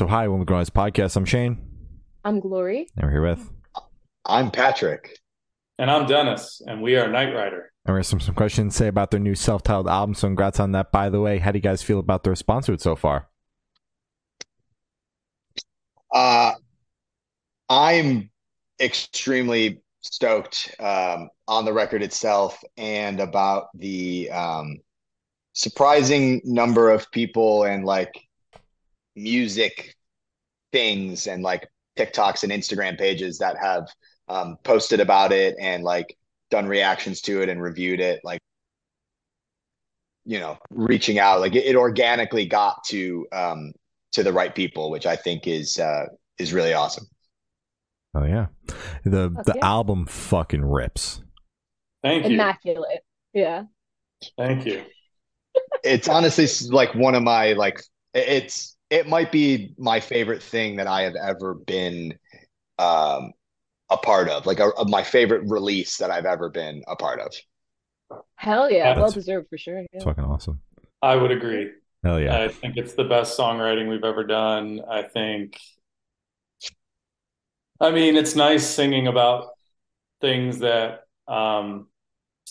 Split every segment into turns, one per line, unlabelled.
So, hi, when we grow this podcast, I'm Shane.
I'm Glory.
And we're here with.
I'm Patrick.
And I'm Dennis, and we are Night Rider.
And we have some, some questions to say about their new self titled album. So, congrats on that. By the way, how do you guys feel about the response to it so far?
Uh, I'm extremely stoked um, on the record itself and about the um, surprising number of people and like music things and like TikToks and Instagram pages that have um, posted about it and like done reactions to it and reviewed it. Like, you know, reaching out, like it, it organically got to um, to the right people, which I think is uh, is really awesome.
Oh yeah, the
Okay.
the album fucking rips.
Thank you.
Immaculate. Yeah.
Thank you.
It's honestly like one of my like it's it might be my favorite thing that I have ever been um a part of, like a, of my favorite release that I've ever been a part of.
Hell yeah.
Yeah,
well deserved for sure.
It's
Yeah.
fucking awesome.
I would agree.
Hell yeah.
I think it's the best songwriting we've ever done. I think, I mean, it's nice singing about things that um,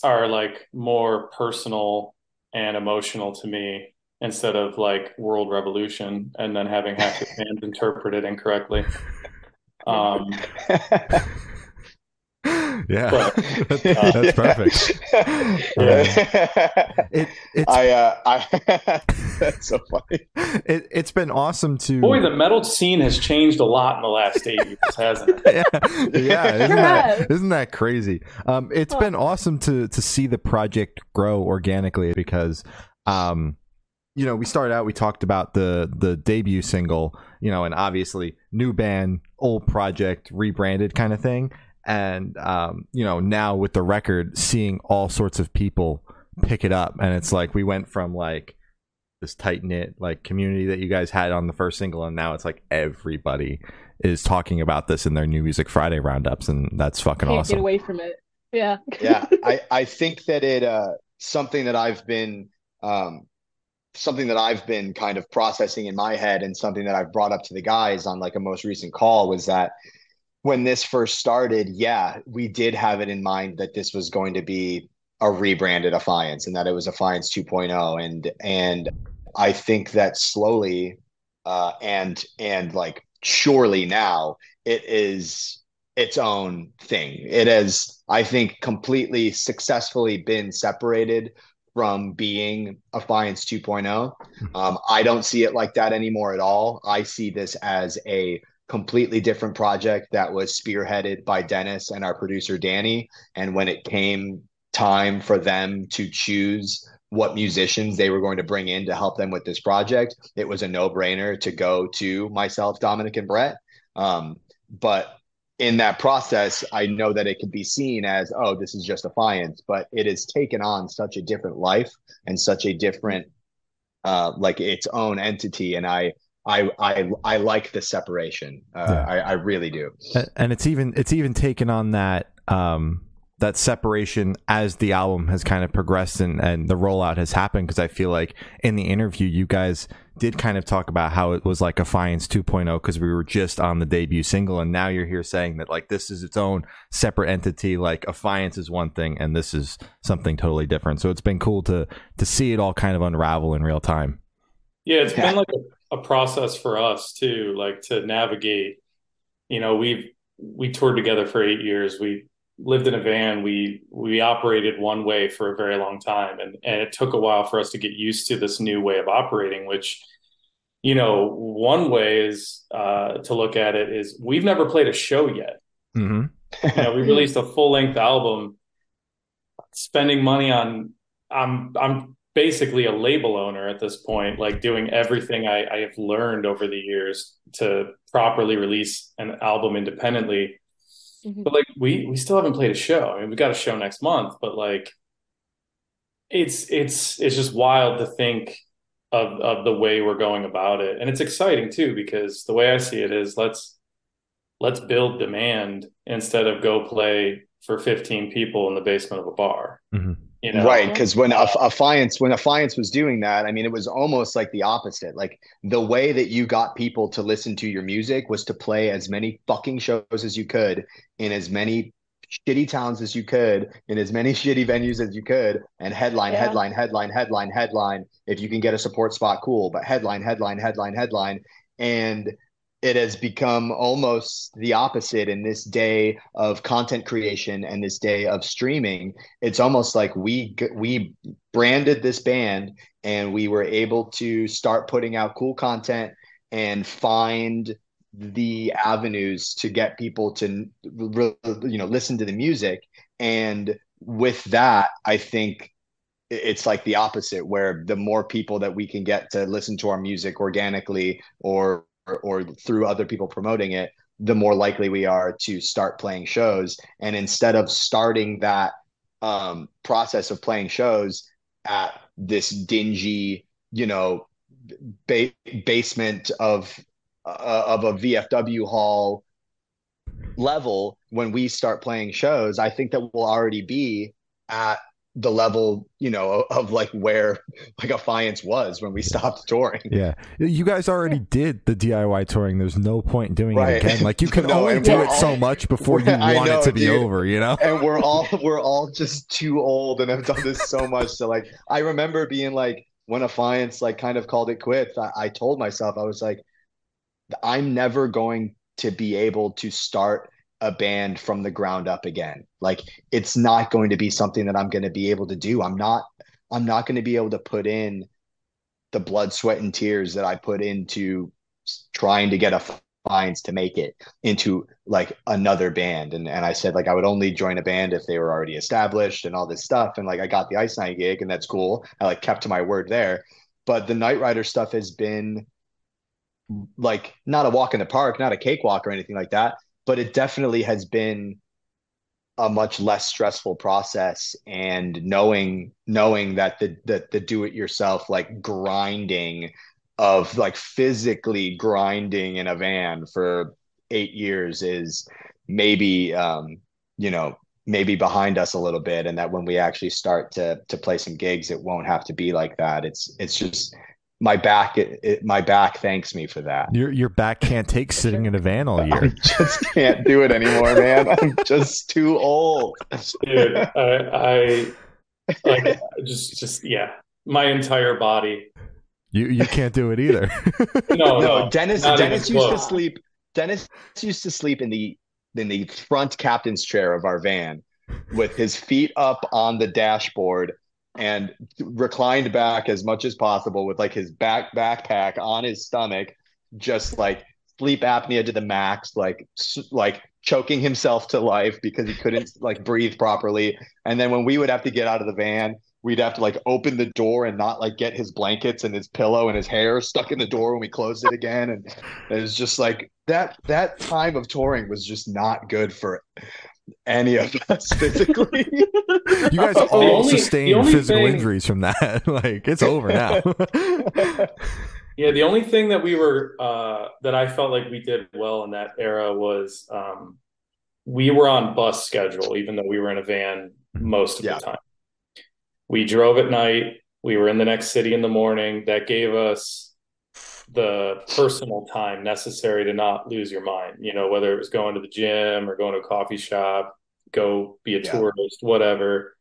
are like more personal and emotional to me instead of like world revolution and then having half the fans interpret it incorrectly. Um,
yeah,
but,
That- that's perfect. It it's
I uh I that's so funny.
it, it's been awesome to
boy, the metal scene has changed a lot in the last eight years, hasn't it?
yeah, yeah, isn't
Sure
that
has.
isn't that crazy? Um, it's
Huh.
been awesome to to see the project grow organically because, um, you know, we started out we talked about the the debut single, you know, and obviously new band, old project, rebranded kind of thing, and um, you know, now with the record, seeing all sorts of people pick it up, and it's like we went from like this tight knit like community that you guys had on the first single, and now it's like everybody is talking about this in their new music Friday roundups, and that's fucking
Can't
awesome.
get away from it. Yeah.
yeah i i think that it uh something that i've been um something that i've been kind of processing in my head and something that i've brought up to the guys on like a most recent call was that when this first started yeah we did have it in mind that this was going to be a rebranded affiance and that it was affiance 2.0 and and i think that slowly uh and and like surely now it is its own thing. It has, I think, completely successfully been separated from being Affiance 2.0. Um, I don't see it like that anymore at all. I see this as a completely different project that was spearheaded by Dennis and our producer Danny. And when it came time for them to choose what musicians they were going to bring in to help them with this project, it was a no brainer to go to myself, Dominic, and Brett. Um, but in that process, I know that it could be seen as, oh, this is just Affiance, but it has taken on such a different life and such a different, uh, like its own entity. And I, I, I, I like the separation. Uh,
Yeah.
I, I really do.
And it's even it's even taken on that um that separation as the album has kind of progressed and, and the rollout has happened because I feel like in the interview you guys did kind of talk about how it was like Affiance 2.0 because we were just on the debut single and now you're here saying that like this is its own separate entity like Affiance is one thing and this is something totally different so it's been cool to to see it all kind of unravel in real time
Yeah, it's been like a, a process for us too, like to navigate. You know, we've we toured together for eight years. We lived in a van. We we operated one way for a very long time, and and it took a while for us to get used to this new way of operating. Which, you know, one way is uh, to look at it is we've never played a show yet.
mm-hmm.
You know, we released a full length album, spending money on. I'm I'm basically a label owner at this point, like doing everything I, I have learned over the years to properly release an album independently.
Mhm.
But like we we still haven't played a show. I mean, we got a show next month, but like it's it's it's just wild to think of of the way we're going about it. And it's exciting too, because the way I see it is let's let's build demand instead of go play for 15 people in the basement of a bar.
Mm-hmm.
You know,
Right, mm-hmm. because when Aff- Affiance when Affiance was doing that, I mean, it was almost like the opposite. Like the way that you got people to listen to your music was to play as many fucking shows as you could in as many shitty towns as you could, in as many shitty venues as you could, and headline,
Yeah.
headline, headline, headline, headline. If you can get a support spot, cool. But headline, headline, headline, headline, and it has become almost the opposite in this day of content creation and this day of streaming. It's almost like we we branded this band and we were able to start putting out cool content and find the avenues to get people to you know listen to the music. And with that i think it's like the opposite where the more people that we can get to listen to our music organically or or, through other people promoting it the more likely we are to start playing shows and instead of starting that um, process of playing shows at this dingy, you know, ba- basement of uh, of a VFW hall level. When we start playing shows, I think that we'll already be at the level, you know, of, of like where like Affiance was when we stopped touring.
Yeah, you guys already did the DIY touring. There's no point in doing
Right.
it again. Like you can
No,
only do
we're
it so much before you want
know,
it to be
dude.
over. You know?
and we're all we're all just too old and have done this so much. So like I remember being like when Affiance like kind of called it quits, I, I told myself I was like, I'm never going to be able to start a band from the ground up again. Like it's not going to be something that I'm going to be able to do. I'm not I'm not going to be able to put in the blood, sweat, and tears that I put into trying to get Affiance to make it into like another band. And and I said like I would only join a band if they were already established and all this stuff. And like I got the Ice Nine gig and that's cool. I like kept to my word there. But the Night Rider stuff has been like not a walk in the park, not a cakewalk or anything like that, but it definitely has been a much less stressful process and knowing knowing that the the, the do it yourself like grinding of like physically grinding in a van for 8 years is maybe um you know maybe behind us a little bit and that when we actually start to to play some gigs it won't have to be like that. It's it's just my back it, it, my back thanks me for that
Your your back can't take sitting in a van all year.
I
year.
just can't do it anymore, man. I'm just too old.
dude, I, I like just just yeah, my entire body.
You you can't do it either.
No,
no,
no,
Dennis Dennis
even
used to sleep Dennis used to sleep in the in the front captain's chair of our van with his feet up on the dashboard and reclined back as much as possible with like his back backpack on his stomach just like sleep apnea to the max like like choking himself to life because he couldn't like breathe properly. And then when we would have to get out of the van we'd have to like open the door and not like get his blankets and his pillow and his hair stuck in the door when we closed it again. And it was just like that that time of touring was just not good for any of us physically
You guys all
only-
sustained physical
thing-
injuries from that. like it's over now.
Yeah, the only thing that we were uh, that I felt like we did well in that era was um, we were on bus schedule, even though we were in a van most of
Yeah.
the time. We drove at night. We were in the next city in the morning. That gave us the personal time necessary to not lose your mind. You know, whether it was going to the gym or going to a coffee shop, go be a
Yeah.
tourist, whatever.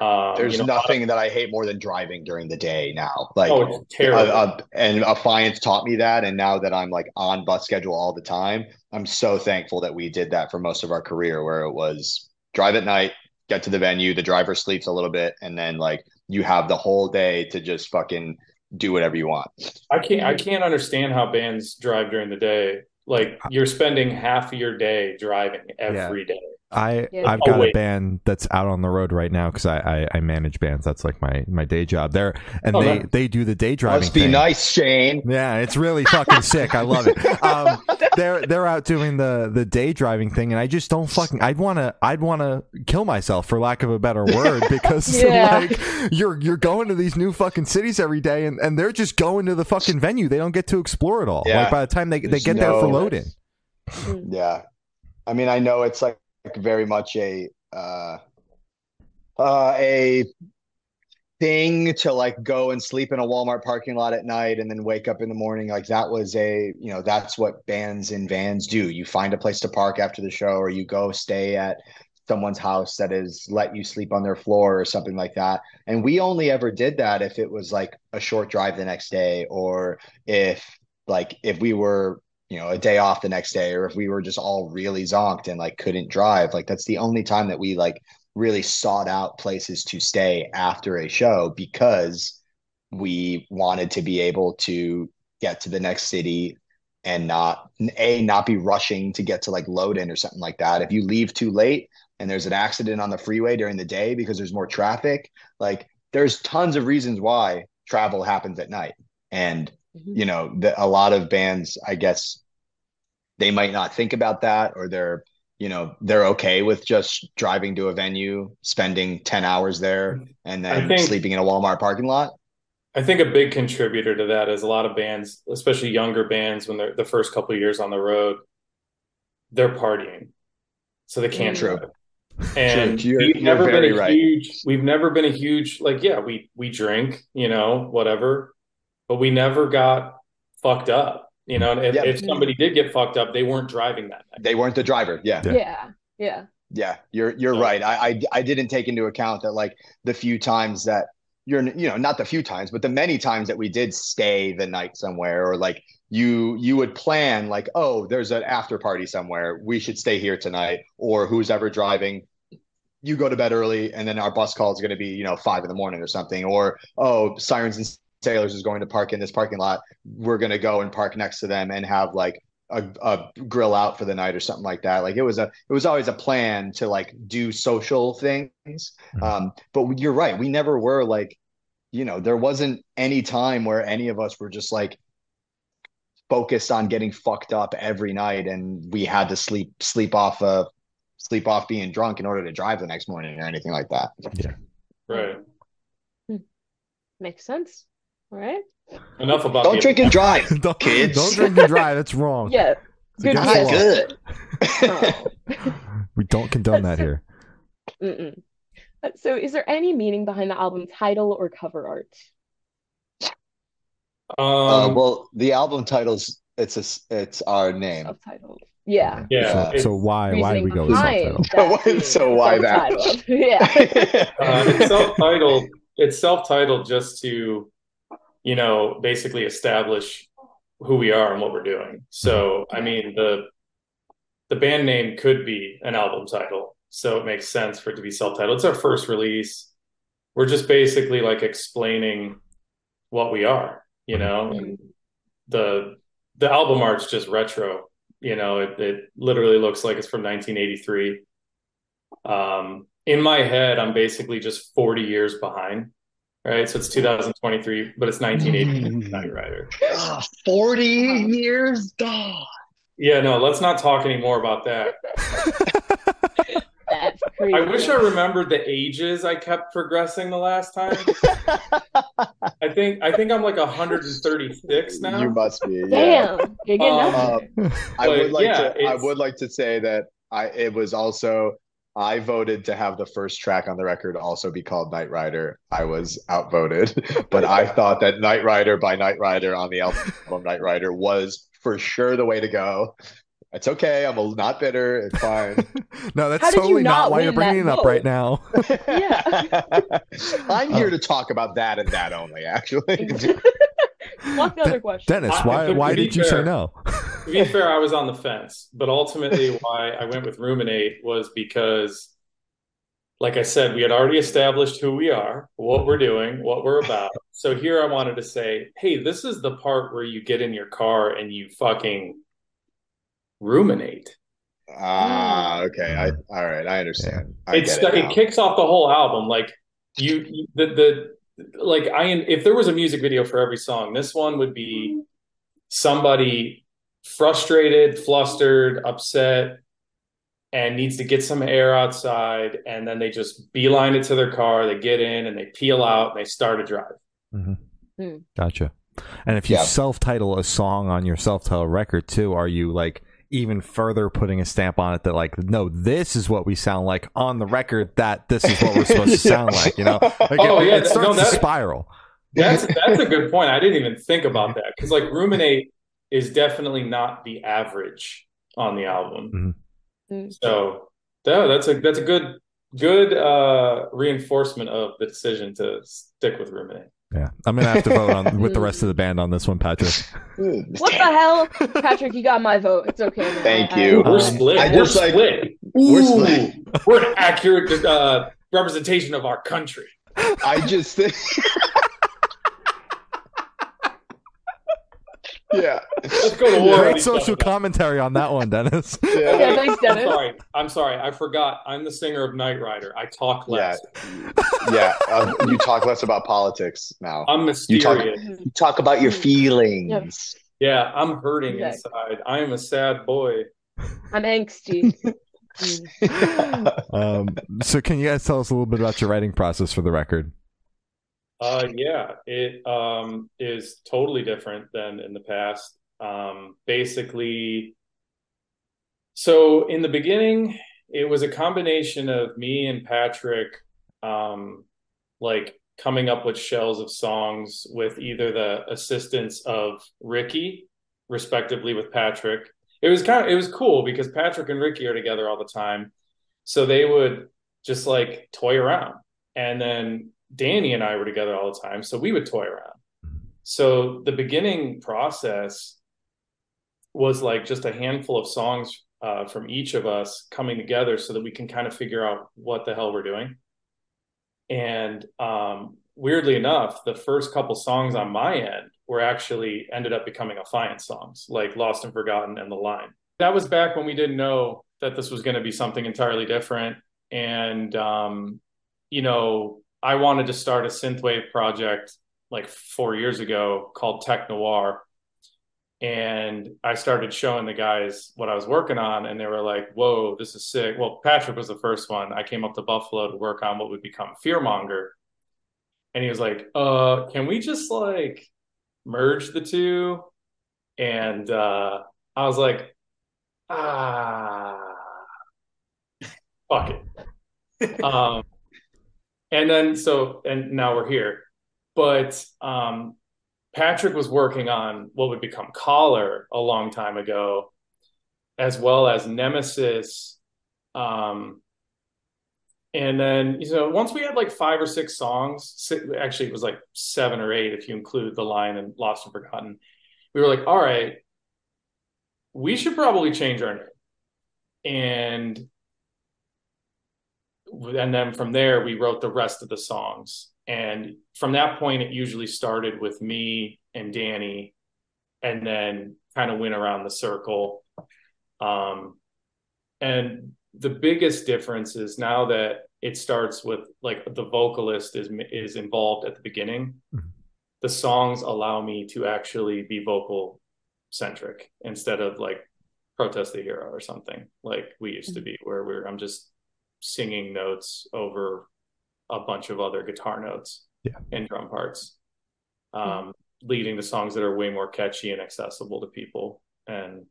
Um,
there's
you know,
nothing that i hate more than driving during the day now like
Oh, it's terrible.
uh, uh, and Affiance taught me that and now that i'm like on bus schedule all the time i'm so thankful that we did that for most of our career where it was drive at night get to the venue the driver sleeps a little bit and then like you have the whole day to just fucking do whatever you want
I can't I can't understand how bands drive during the day. Like you're spending half of your day driving every day.
I
Yeah.
I've
Oh,
got a band that's out on the road right now because I, I I manage bands. That's like my my day job. There and
Oh,
they
nice.
they do the day driving.
must be
thing.
nice shane
Yeah, it's really fucking sick. I love it. Um, they're they're out doing the the day driving thing, and I just don't fucking. I'd wanna I'd wanna kill myself for lack of a better word because
Yeah.
like you're you're going to these new fucking cities every day, and, and they're just going to the fucking venue. They don't get to explore it all.
Yeah.
Like by the time they they
There's
get there for loading.
Mm.
Yeah. I mean, I know it's like, like very much a uh uh, a thing to like go and sleep in a Walmart parking lot at night and then wake up in the morning. Like that was a, you know, that's what bands and vans do. You find a place to park after the show or you go stay at someone's house that is let you sleep on their floor or something like that. And we only ever did that if it was like a short drive the next day or if like if we were you know a day off the next day or if we were just all really zonked and like couldn't drive like that's the only time that we like really sought out places to stay after a show because we wanted to be able to get to the next city and not a not be rushing to get to like load-in or something like that. If you leave too late and there's an accident on the freeway during the day because there's more traffic, like there's tons of reasons why travel happens at night. And
Mhm.
you know, the, a lot of bands, I guess, they might not think about that or they're you know they're okay with just driving to a venue spending 10 hours there and then
think-
sleeping in a walmart parking lot
I think a big contributor to that is a lot of bands, especially younger bands, when they're the first couple of years on the road, they're partying, so they can't
True.
drive. And
True. You're-
we've never been a
right.
huge. We've never been a huge like yeah we we drink you know whatever, but we never got fucked up. You know, and if,
Yeah.
if somebody did get fucked up, they weren't driving that night.
they weren't the driver yeah
Yeah.
Yeah. Yeah.
yeah you're you're
So-
right I, I i didn't take into account that like the few times that you're you know not the few times but the many times that we did stay the night somewhere or like you you would plan like oh there's an after party somewhere we should stay here tonight or who's ever driving you go to bed early and then our bus call is going to be you know five in the morning or something or oh sirens and sailors is going to park in this parking lot we're going to go and park next to them and have like a, a grill out for the night or something like that like it was a it was always a plan to like do social things
Mhm.
um but you're right we never were like you know there wasn't any time where any of us were just like focused on getting fucked up every night and we had to sleep sleep off of sleep off being drunk in order to drive the next morning or anything like that Yeah.
Right.
Makes sense. All right.
Enough about
it.
don't
drink and drive
don't,
Kids.
don't drink and drive. That's wrong.
Yeah.
It's
Good
against the
deal.
law.
good
Oh.
We don't condone that
So-
here.
Mm-mm. Uh, So, is there any meaning behind the album title or cover art?
uh,
Um,
well the album titles it's a it's our name
Subtitled. Yeah.
yeah.
so, so why why did we go with subtitle?
So why that?
Yeah.
Uh, it's self-titled. It's self-titled just to, you know, basically establish who we are and what we're doing. So, I mean, the the band name could be an album title, so it makes sense for it to be self-titled. It's our first release. We're just basically like explaining what we are, you know. And the the album art's just retro, you know. It it literally looks like it's from 1983. Um, in my head, I'm basically just 40 years behind, right? So it's 2023, but it's 1980 Knight Rider.
Ah, 40 years God.
Yeah, no, let's not talk anymore about that.
That's crazy.
I wish I remembered the ages I kept progressing the last time. I think I think I'm like 136 now.
You must be. Yeah.
Damn. You're getting
Um,
up there.
I would like
yeah,
to. I would like to say that I. It was also. I voted to have the first track on the record also be called Night Rider. I was outvoted, but I thought that Night Rider by Night Rider on the album Night Rider was for sure the way to go. It's okay. I'm a- not bitter. It's fine.
no, that's
How
totally not
not
why you're bringing it up
vote?
right now. Yeah.
I'm here to talk about that and that only, actually.
Fuck the other question.
Dennis, why why
be
did you say no?
To be fair, I was on the fence, but ultimately why I went with Ruminate was because, like I said, we had already established who we are, what we're doing, what we're about. So here I wanted to say, hey, this is the part where you get in your car and you fucking ruminate.
Ah, okay. I all right. I understand. I
It's
get it
it kicks off the whole album. Like you, you- the the like I if there was a music video for every song, this one would be somebody frustrated, flustered, upset, and needs to get some air outside, and then they just beeline it to their car. They get in and they peel out and they start a drive.
Mhm.
Hmm.
Gotcha. And if you
Yeah.
self-title a song on your self-title record too, are you like even further putting a stamp on it that like no this is what we sound like on the record that this is what we're supposed to sound like you know like
Oh,
it,
yeah,
it starts
no,
to spiral
That's that's a good point. I didn't even think about that because like ruminate is definitely not the average on the album.
Mhm.
So no, that's a that's a good good uh reinforcement of the decision to stick with ruminate.
yeah i'm gonna have to vote on with the rest of the band on this one patrick
What the hell? Patrick, you got my vote. It's okay. man.
Thank
I- I-
you.
We're
Um,
split.
I
We're
just, like-
split.
We're split.
We're an accurate uh, representation of our country.
I just think. yeah.
Let's go to war.
great social commentary on that one dennis
Yeah,
Yeah.
thanks,
I'm
Dennis.
sorry. I'm sorry. I forgot. I'm the singer of Night Rider. I talk less.
Yeah. Uh, you talk less about politics now.
I'm
You talk-
mysterious.
You talk about your feelings.
Yeah, I'm hurting
Exactly.
inside. I am a sad boy.
I'm angsty.
Um, so can you guys tell us a little bit about your writing process for the record
Uh, yeah, it um, is totally different than in the past. Um, basically, so in the beginning, it was a combination of me and Patrick, um, like coming up with shells of songs with either the assistance of Ricky, respectively, with Patrick. It was kind of it was cool because Patrick and Ricky are together all the time, so they would just like toy around, and then Danny and I were together all the time, so we would toy around. So the beginning process was like just a handful of songs uh, from each of us coming together so that we can kind of figure out what the hell we're doing. And um, weirdly enough, the first couple songs on my end were actually ended up becoming Affiance songs, like Lost and Forgotten and The Line. That was back when we didn't know that this was going to be something entirely different. And, um, you know, I wanted to start a synthwave project like four years ago called Tech Noir. And I started showing the guys what I was working on, and they were like, Whoa, this is sick. Well, Patrick was the first one. I came up to Buffalo to work on what would become Fearmonger. And he was like, Uh, can we just like merge the two? And uh, I was like, Ah, fuck it. um, and then so and now we're here. But um patrick was working on what would become collar a long time ago as well as nemesis um and then you know once we had like five or six songs actually it was like seven or eight if you include the line and lost and forgotten we were like all right we should probably change our name. And and then from there we wrote the rest of the songs. And from that point it usually started with me and danny and then kind of went around the circle. Um, and the biggest difference is now that it starts with like the vocalist is is involved at the beginning
Mhm.
the songs allow me to actually be vocal centric instead of like protest the hero or something like we used to be where we're i'm just singing notes over a bunch of other guitar notes
Yeah.
and drum parts um leading to songs that are way more catchy and accessible to people and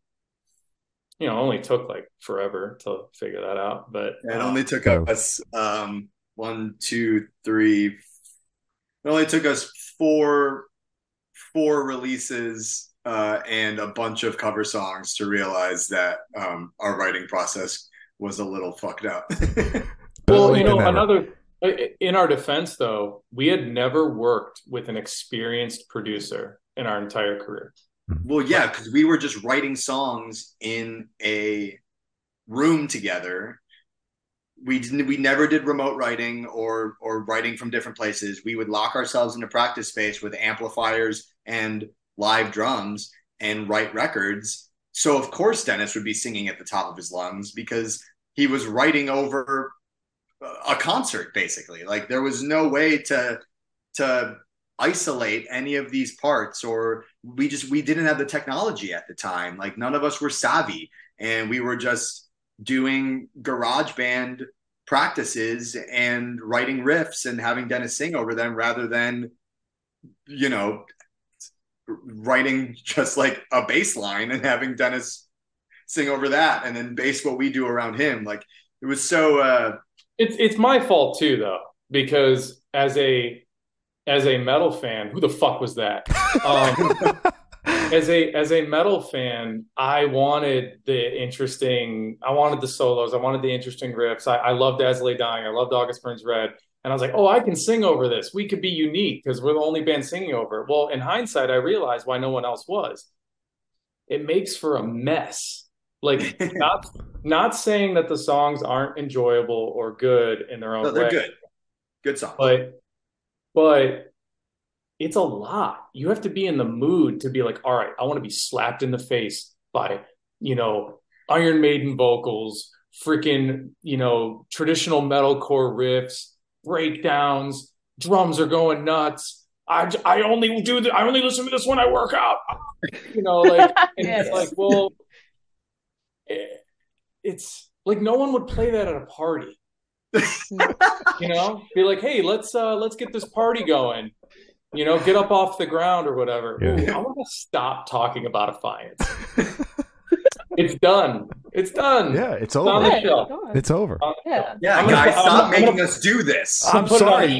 you know it only took like forever to figure that out but
It only took
Oh.
us um one, two, three. It only took us four four releases uh, and a bunch of cover songs to realize that um, our writing process was a little fucked up.
Well you know another in our defense though we had never worked with an experienced producer in our entire career
well, yeah, because we were just writing songs in a room together. We didn't. We never did remote writing or or writing from different places. We would lock ourselves in a practice space with amplifiers and live drums and write records. So of course Dennis would be singing at the top of his lungs because he was writing over uh, a concert basically. Like there was no way to to isolate any of these parts or we just we didn't have the technology at the time like none of us were savvy and we were just doing garage band practices and writing riffs and having dennis sing over them rather than you know writing just like a bass line and having dennis sing over that and then base what we do around him. Like it was so uh
It's it's my fault too, though, because as a as a metal fan, who the fuck was that? Um, as a as a metal fan, I wanted the interesting. I wanted the solos. I wanted the interesting riffs. I, I loved As Lay Dying. I loved August Burns Red. And I was like, oh, I can sing over this. We could be unique because we're the only band singing over it. Well, in hindsight, I realized why no one else was. It makes for a mess. Like not not saying that the songs aren't enjoyable or good in their own
no, they're
way,
good. Good song.
but but it's a lot. You have to be in the mood to be like, all right, I want to be slapped in the face by, you know, Iron Maiden vocals, freaking, you know, traditional metalcore riffs, breakdowns, drums are going nuts. I, I only do the, I only listen to this when I work out. You know, like and
Yes.
it's like, well, it's like no one would play that at a party you know be like hey let's uh let's get this party going you know get up off the ground or whatever
Yeah.
Ooh, i want to stop talking about affiance it's done it's done
yeah, it's
on
over.
the
Right,
shelf.
go on.
It's over.
Yeah.
yeah,
I'm gonna
guys,
put- I'm
stop
I'm
making
gonna-
us do this.
I'm
put it
sorry.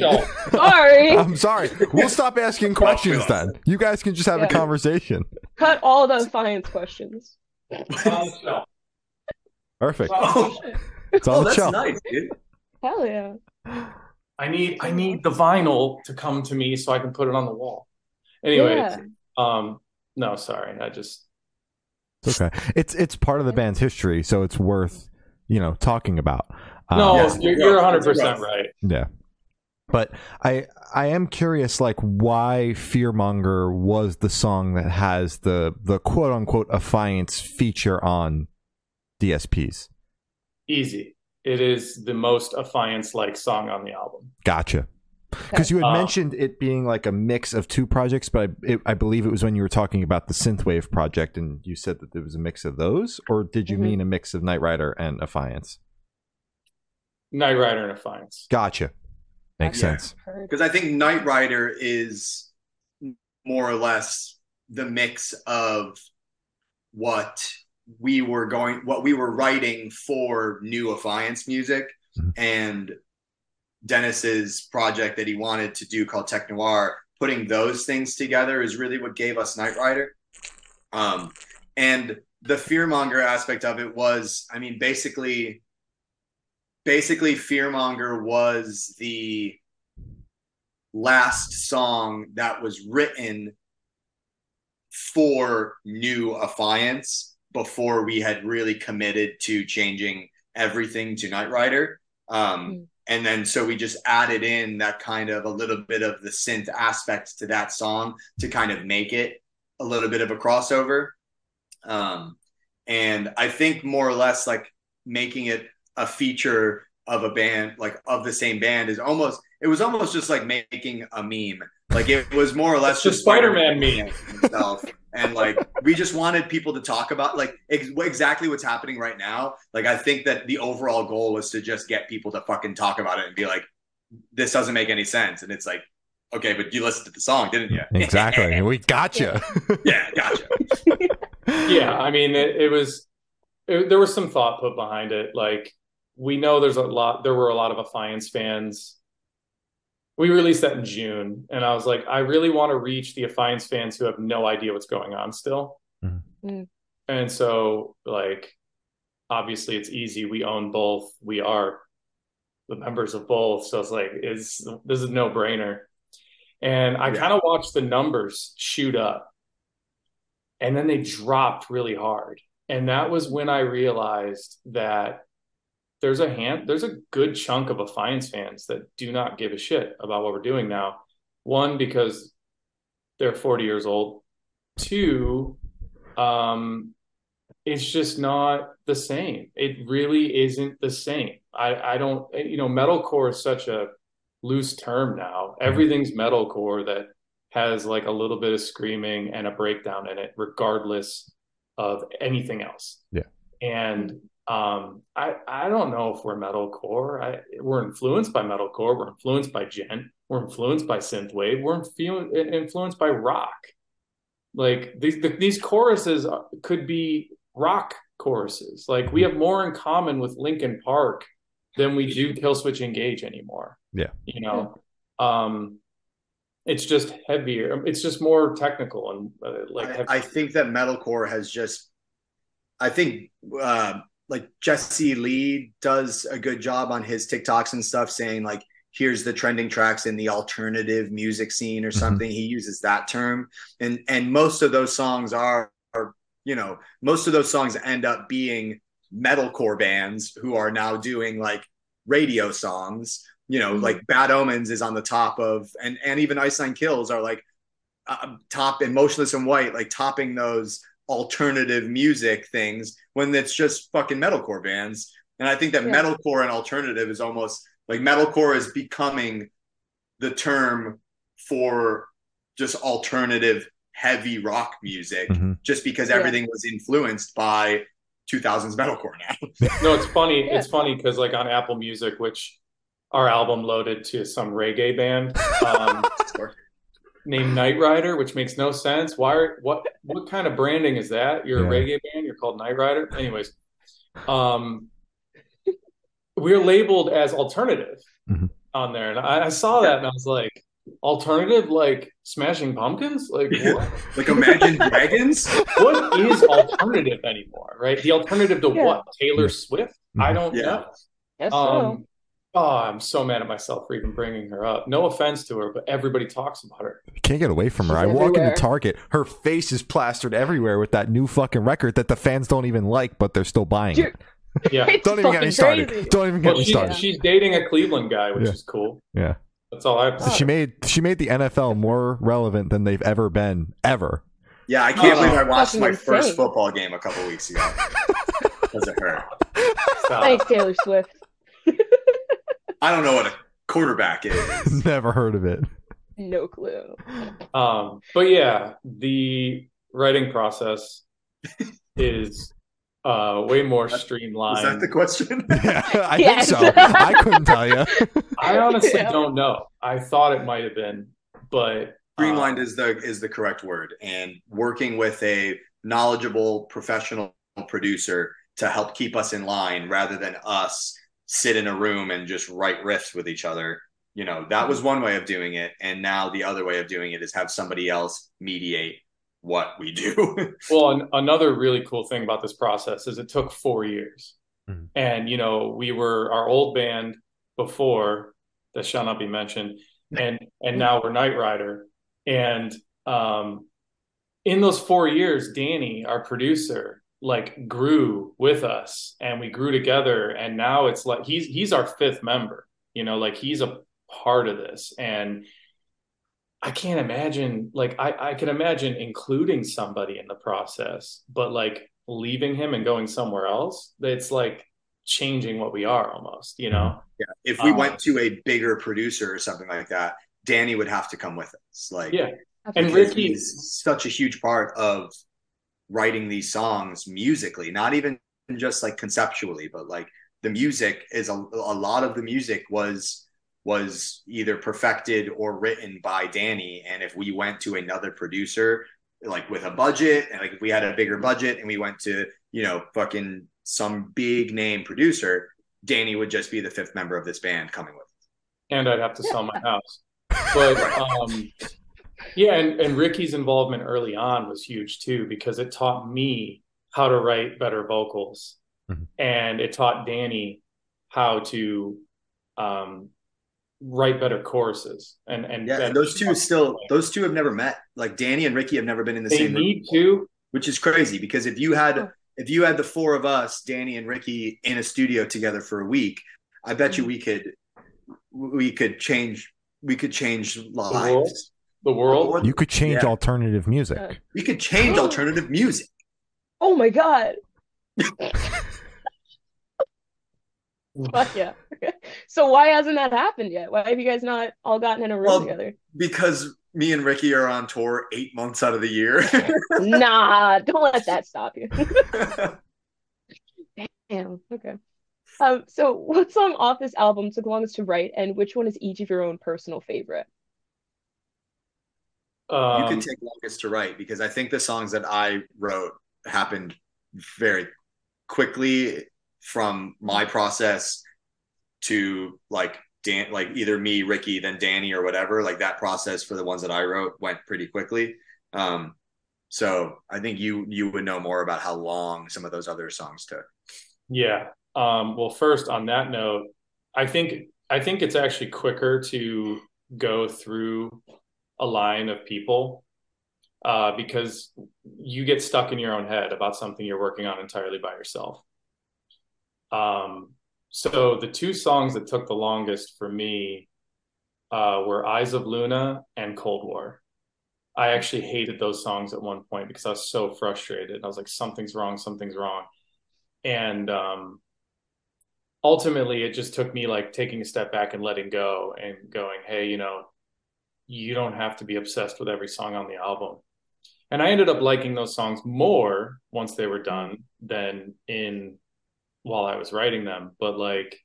Sorry.
I'm sorry. We'll stop asking questions then. You guys can just have a conversation.
Cut all the science questions.
On the shelf.
Perfect.
Oh,
It's
oh
on the
that's
shelf.
nice, dude.
Hell yeah.
i need i need the vinyl to come to me so i can put it on the wall Anyway,
Yeah.
um no sorry i just
It's okay. It's it's part of the band's history, so it's worth you know talking about. Um,
no
yes,
you're, you're
rough.
100
It's
percent
rough.
right
Yeah. But I I am curious like why Fearmonger was the song that has the the quote unquote affiance feature on DSPs.
easy it is the most affiance like song on the album
Gotcha. Because you had
Uh,
mentioned it being like a mix of two projects, but I, it, I believe it was when you were talking about the Synthwave project, and you said that there was a mix of those, or did you
Mhm.
mean a mix of Night Rider and Affiance?
Night Rider and Affiance.
Gotcha. Makes
Yeah.
sense.
Because I think Night Rider is more or less the mix of what we were going, what we were writing for New Affiance music,
Mhm.
and Dennis's project that he wanted to do called Tech Noir. Putting those things together is really what gave us Night Rider. Um, and the fearmonger aspect of it was, I mean, basically, basically, fearmonger was the last song that was written for new affiance before we had really committed to changing everything to Night Rider. Um,
Mm.
and then so we just added in that kind of a little bit of the synth aspect to that song to kind of make it a little bit of a crossover. Um, and I think more or less like making it a feature of a band, like of the same band, is almost it was almost just like making a meme. Like it was more or less
It's
just
Spider-Man
Spider-Man himself. And like we just wanted people to talk about like ex- exactly what's happening right now. Like I think that the overall goal was to just get people to fucking talk about it and be like, this doesn't make any sense. And it's like, okay, but you listened to the song, didn't you?
Exactly. we gotcha.
yeah, gotcha.
yeah i mean it, it was it, there was some thought put behind it like we know there's a lot there were a lot of affiance fans we released that in june and i was like i really want to reach the affiance fans who have no idea what's going on still
Mhm.
Mm.
and so like obviously it's easy we own both we are the members of both so it's like is this is no brainer and i
Yeah.
kind of watched the numbers shoot up and then they dropped really hard and that was when i realized that there's a hand there's a good chunk of affiance fans that do not give a shit about what we're doing now. One because they're 40 years old. Two um it's just not the same. It really isn't the same. I i don't you know metalcore is such a loose term now. Everything's metalcore that has like a little bit of screaming and a breakdown in it regardless of anything else.
Yeah.
and um i i don't know if we're metalcore i we're influenced by metalcore we're influenced by djent we're influenced by synthwave we're influ- influenced by rock like these the, these choruses could be rock choruses. Like we have more in common with Linkin Park than we do Killswitch Engage anymore.
Yeah.
You know, um, it's just heavier. It's just more technical and uh, like.
I, I think that metalcore has just. I think uh, like Jesse Lee does a good job on his TikToks and stuff, saying like, "Here's the trending tracks in the alternative music scene" or
Mhm.
something. He uses that term, and and most of those songs are, are you know most of those songs end up being metalcore bands who are now doing like radio songs. You know,
Mhm.
like Bad Omens is on the top of, and and even Ice Nine Kills are like uh, top and Motionless in White, like topping those alternative music things when it's just fucking metalcore bands. And I think that
Yeah.
metalcore and alternative is almost like metalcore is becoming the term for just alternative heavy rock music
Mhm.
just because
Yeah.
everything was influenced by 2000s metalcore now.
no, it's funny.
Yeah.
It's funny because like on Apple Music, which our album loaded to some reggae band um, named Night Rider, which makes no sense. Why? Are, what? What kind of branding is that? You're a reggae band. You're called Night Rider. Anyways, um, we're labeled as alternative
Mhm.
on there, and I, I saw that and I was like, alternative, like Smashing Pumpkins, like what?
like Imagine Dragons?
what is alternative anymore? Right? The alternative to
Yeah.
what? Taylor Swift? I
Mhm.
don't
Yeah.
know.
Yes, so.
Oh, I'm so mad at myself for even bringing her up. No offense to her, but everybody talks about her.
You can't get away from her.
She's
I walk
everywhere.
into Target, her face is plastered everywhere with that new fucking record that the fans don't even like, but they're still buying
Dude,
it.
Yeah.
It's
Don't even get me started.
crazy.
Don't even get
Well,
me
she,
started.
she's dating a Cleveland guy, which
Yeah.
is cool.
Yeah.
That's all I have to say.
She made she made the NFL more relevant than they've ever been ever.
Yeah, I can't
Oh,
believe I watched my
insane.
first football game a couple weeks ago because of her.
Stop.
Thanks, Taylor Swift.
I don't know what a quarterback is.
Never heard of it.
No clue.
Um, but yeah, the writing process is uh, way more streamlined.
Is that the question?
Yeah, I
Yes.
think so. I couldn't tell you.
I honestly
Yeah.
don't know. I thought it might have been, but
Streamlined
uh,
is the is the correct word, and working with a knowledgeable professional producer to help keep us in line rather than us sit in a room and just write riffs with each other. You know, that was one way of doing it, and now the other way of doing it is have somebody else mediate what we do.
Well, an, another really cool thing about this process is it took four years.
Mhm.
And, you know, we were our old band before that shall not be mentioned. And and now we're Night Rider. And um in those four years, Danny, our producer, like grew with us and we grew together. And now it's like he's he's our fifth member, you know, like he's a part of this. And I can't imagine like I, I can imagine including somebody in the process, but like leaving him and going somewhere else, it's like changing what we are almost, you know?
yeah. If we
Um,
went to a bigger producer or something like that, Danny would have to come with us. Like,
Yeah. And
because
Ricky
he's such a huge part of writing these songs musically, not even just like conceptually, but like the music is a, a lot of the music was was either perfected or written by Danny. And if we went to another producer, like with a budget, and like if we had a bigger budget and we went to, you know, fucking some big name producer, Danny would just be the fifth member of this band coming with.
and I'd have to sell my house. But um yeah, and, and Ricky's involvement early on was huge too, because it taught me how to write better vocals.
Mhm.
And it taught Danny how to um write better choruses. And and
Yeah, and those two still those two have never met. Like Danny and Ricky have never been in the
they
same room.
need to
which is crazy because if you had
Oh.
if you had the four of us, Danny and Ricky, in a studio together for a week, I bet you we could we could change we could change
world?
lives.
The world.
You could change
Yeah.
alternative music.
We could change alternative music.
Oh my god. Fuck yeah. So why hasn't that happened yet? Why have you guys not all gotten in a room
Well,
together?
Because me and Ricky are on tour eight months out of the year.
Nah, don't let that stop you. Damn. Okay. Um, so what song off this album took longest to write, and which one is each of your own personal favorite?
You
Um,
could take longest to write because I think the songs that I wrote happened very quickly from my process to like Dan, like either me, Ricky, then Danny or whatever. Like that process for the ones that I wrote went pretty quickly. Um, so I think you you would know more about how long some of those other songs took.
Yeah. Um, well, first on that note, I think I think it's actually quicker to go through a line of people uh, because you get stuck in your own head about something you're working on entirely by yourself. Um, so the two songs that took the longest for me uh, were Eyes of Luna and Cold War. I actually hated those songs at one point because I was so frustrated. And I was like, something's wrong, something's wrong. And um, ultimately, it just took me like taking a step back and letting go and going, hey, you know, you don't have to be obsessed with every song on the album. And I ended up liking those songs more once they were done than in while I was writing them. But like,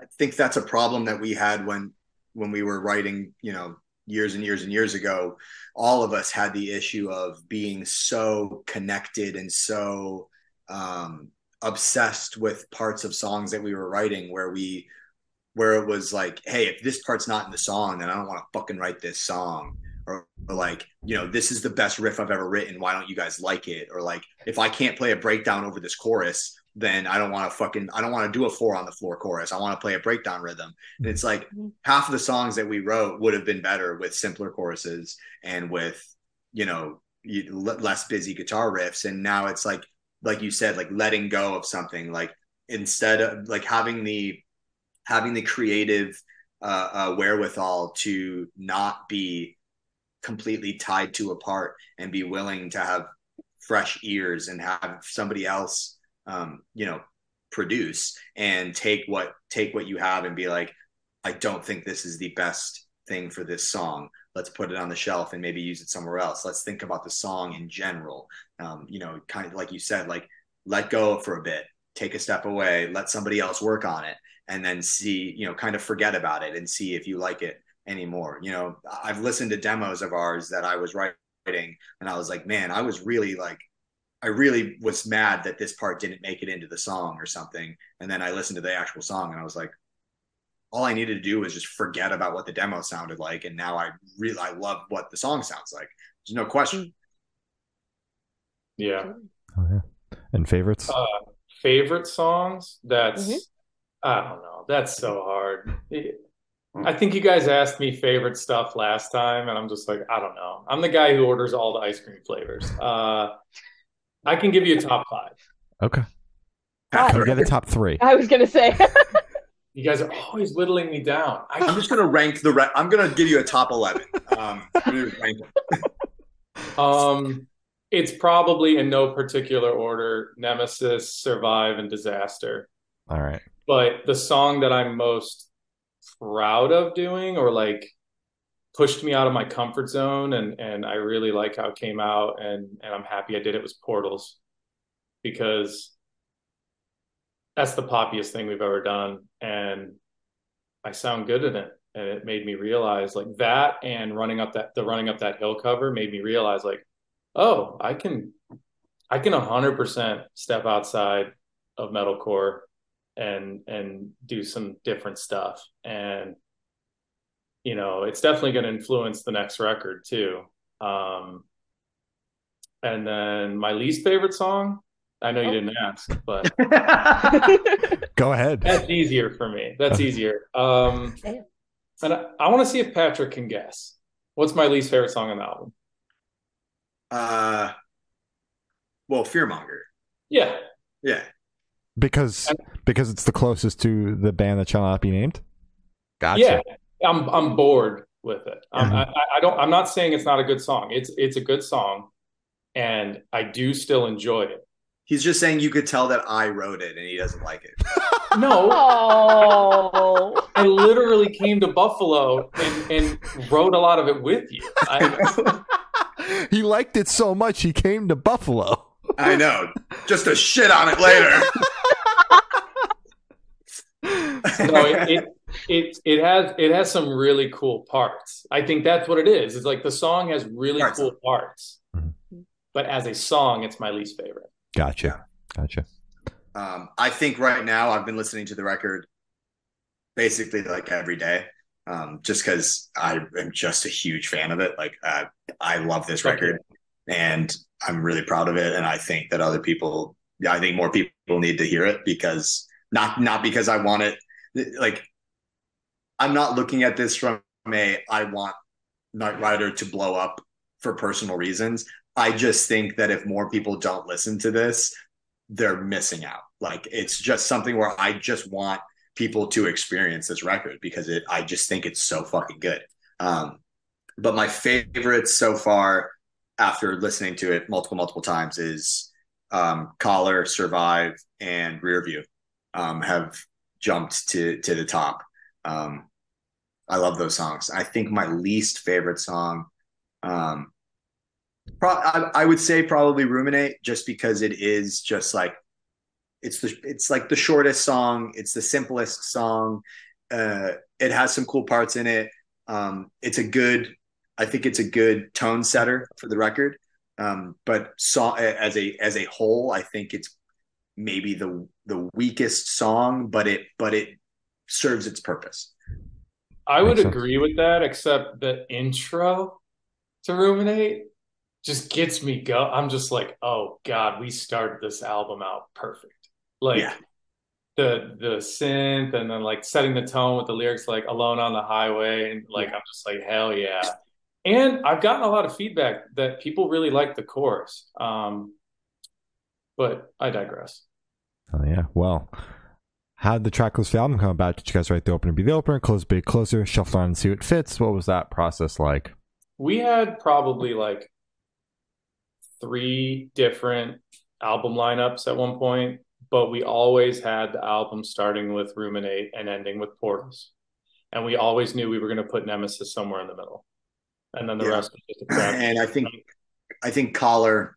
I think that's a problem that we had when when we were writing, you know, years and years and years ago. All of us had the issue of being so connected and so um, obsessed with parts of songs that we were writing, where we where it was like, hey, if this part's not in the song, then I don't want to fucking write this song. Or, or, like, you know, this is the best riff I've ever written. Why don't you guys like it? Or like, if I can't play a breakdown over this chorus, then I don't want to fucking I don't want to do a four on the floor chorus. I want to play a breakdown rhythm. And it's like mm-hmm. half of the songs that we wrote would have been better with simpler choruses and with you know less busy guitar riffs. And now it's like like you said, like letting go of something. Like instead of like having the having the creative uh, uh, wherewithal to not be completely tied to a part and be willing to have fresh ears and have somebody else um, you know, produce and take what take what you have and be like, I don't think this is the best thing for this song. Let's put it on the shelf and maybe use it somewhere else. Let's think about the song in general. Um, you know, kind of like you said, like let go for a bit, take a step away, let somebody else work on it, and then see, you know, kind of forget about it and see if you like it anymore. You know, I've listened to demos of ours that I was writing and I was like, man, I was really like I really was mad that this part didn't make it into the song or something. And then I listened to the actual song and I was like, all I needed to do was just forget about what the demo sounded like. And now I really, I love what the song sounds like. There's no question.
Yeah.
Oh, yeah. And favorites?
Uh, favorite songs? That's, mm-hmm. I don't know. That's so hard. I think you guys asked me favorite stuff last time, and I'm just like, I don't know. I'm the guy who orders all the ice cream flavors. Uh, I can give you a top five.
Okay. Can we get a top three?
I was gonna say.
you guys are always whittling me down.
I, am just gonna rank the. Re- I'm gonna give you a top eleven. Um,
um, it's probably in no particular order: Nemesis, Survive, and Disaster.
All right.
But the song that I'm most proud of doing, or like pushed me out of my comfort zone and and I really like how it came out and and I'm happy I did it was Portals because that's the poppiest thing we've ever done and I sound good in it and it made me realize like that and running up that the running up that hill cover made me realize like oh I can I can 100% step outside of metalcore and and do some different stuff and you know, it's definitely going to influence the next record too. Um, and then my least favorite song, I know you didn't ask, but
go ahead.
That's easier for me. That's easier. Um, and I, I want to see if Patrick can guess. What's my least favorite song on the album?
Uh, well, Fearmonger.
Yeah.
Yeah.
Because because it's the closest to the band that shall not be named. Gotcha.
Yeah, I'm I'm bored with it. Mm-hmm. I, I don't. I'm not saying it's not a good song. It's it's a good song, and I do still enjoy it.
He's just saying you could tell that I wrote it and he doesn't like it.
no,
oh.
I literally came to Buffalo and, and wrote a lot of it with you. I,
he liked it so much he came to Buffalo.
I know, just to shit on it later.
no, it, it, it it has it has some really cool parts. I think that's what it is. It's like the song has really parts. cool parts, mm-hmm. but as a song, it's my least favorite.
Gotcha. Gotcha.
Um, I think right now I've been listening to the record basically like every day, um, just because I am just a huge fan of it. Like uh, I love this record, and I'm really proud of it. And I think that other people, I think more people need to hear it because not not because I want it. Like I'm not looking at this from a I want Night Rider to blow up for personal reasons. I just think that if more people don't listen to this, they're missing out. Like it's just something where I just want people to experience this record because it I just think it's so fucking good. Um, but my favorites so far after listening to it multiple multiple times is um, Collar, Survive, and Rear View um, have jumped to to the top. Um, I love those songs. I think my least favorite song, um, pro- I, I would say probably Ruminate, just because it is just like it's the it's like the shortest song. It's the simplest song. Uh, it has some cool parts in it. Um, it's a good. I think it's a good tone setter for the record. Um, but song as a as a whole, I think it's maybe the the weakest song, but it but it serves its purpose.
I would agree with that, except the intro to Ruminate just gets me go. I'm just like, oh god, we started this album out perfect. Like yeah. the the synth and then like setting the tone with the lyrics like alone on the highway and like yeah. I'm just like hell yeah. And I've gotten a lot of feedback that people really like the chorus. Um, but I digress.
Oh yeah. Well, how did the tracklist for album come about? Did you guys write the opener be the opener, close be closer, shuffle on and see what fits? What was that process like?
We had probably like three different album lineups at one point but we always had the album starting with Ruminate and ending with Portals. And we always knew we were going to put Nemesis somewhere in the middle. And then the yeah. rest was just a
crap. And I think I think Collar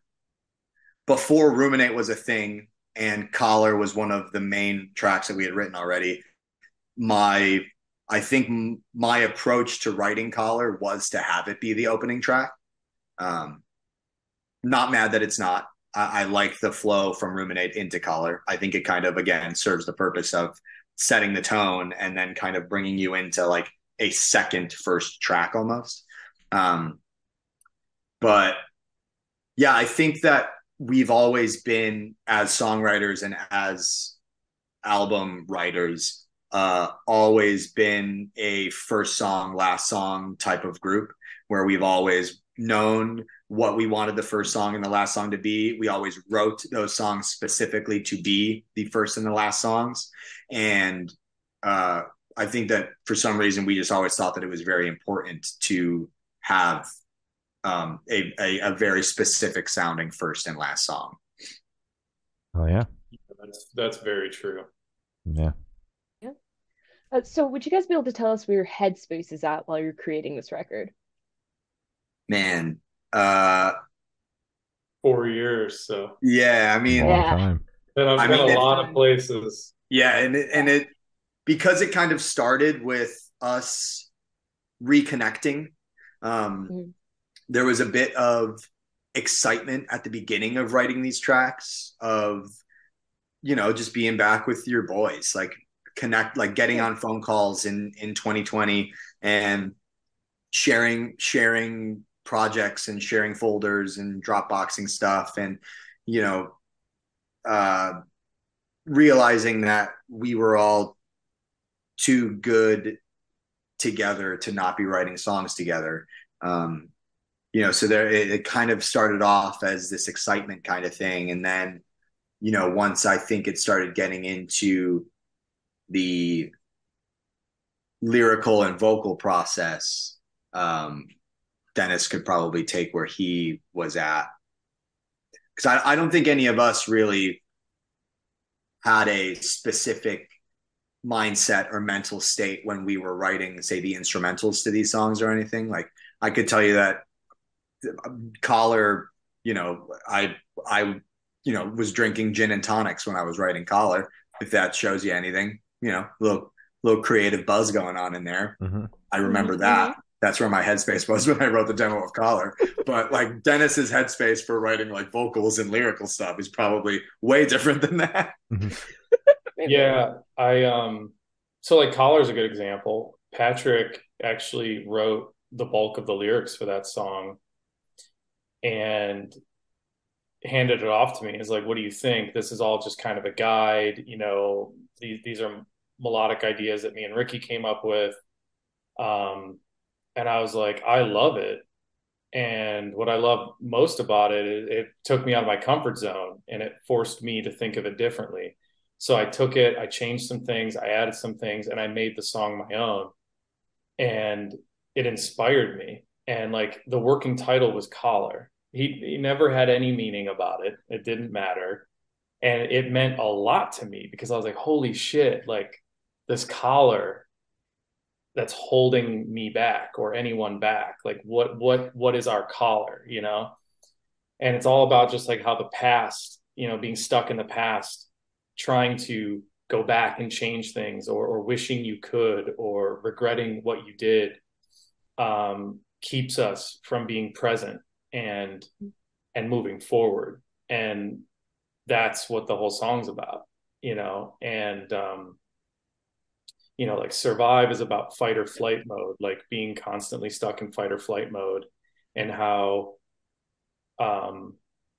before Ruminate was a thing and Collar was one of the main tracks that we had written already. My I think my approach to writing Collar was to have it be the opening track. Um, not mad that it's not. I, I like the flow from ruminate into collar. I think it kind of again serves the purpose of setting the tone and then kind of bringing you into like a second first track almost. Um, but yeah, I think that we've always been as songwriters and as album writers uh, always been a first song last song type of group where we've always known what we wanted the first song and the last song to be. We always wrote those songs specifically to be the first and the last songs. And uh, I think that for some reason we just always thought that it was very important to have um, a, a, a very specific sounding first and last song.
Oh yeah,
that's that's very true.
Yeah.
Yeah. Uh, so, would you guys be able to tell us where your headspace is at while you're creating this record?
man, uh,
four years. So
yeah, I mean,
yeah.
and I've I been mean, a lot it, of places.
Yeah, and it, and it because it kind of started with us reconnecting. Um, mm-hmm. There was a bit of excitement at the beginning of writing these tracks of you know just being back with your boys like connect like getting on phone calls in in 2020 and sharing sharing projects and sharing folders and Dropboxing stuff and you know uh, realizing that we were all too good together to not be writing songs together um, you know so there it, it kind of started off as this excitement kind of thing and then you know once i think it started getting into the lyrical and vocal process um, Dennis could probably take where he was at. Because I, I don't think any of us really had a specific mindset or mental state when we were writing, say, the instrumentals to these songs or anything. Like I could tell you that Collar, you know, I I you know was drinking gin and tonics when I was writing Collar. If that shows you anything, you know, little little creative buzz going on in there. Mm-hmm. I remember mm-hmm. that. that's where my headspace was when I wrote the demo of Collar. But like Dennis's headspace for writing like vocals and lyrical stuff is probably way different than that.
yeah, I um so like Collar is a good example. Patrick actually wrote the bulk of the lyrics for that song and handed it off to me. He's like, "What do you think? This is all just kind of a guide. You know, these these are melodic ideas that me and Ricky came up with." Um, and I was like, I love it. And what I love most about it, it, it took me out of my comfort zone and it forced me to think of it differently. So I took it, I changed some things, I added some things, and I made the song my own. And it inspired me. And like the working title was Collar. He, he never had any meaning about it. It didn't matter. And it meant a lot to me because I was like, holy shit, like this collar that's holding me back or anyone back like what what what is our collar you know and it's all about just like how the past you know being stuck in the past trying to go back and change things or, or wishing you could or regretting what you did um, keeps us from being present and and moving forward. And that's what the whole song's about you know? And um you know like survive is about fight or flight mode like being constantly stuck in fight or flight mode and how um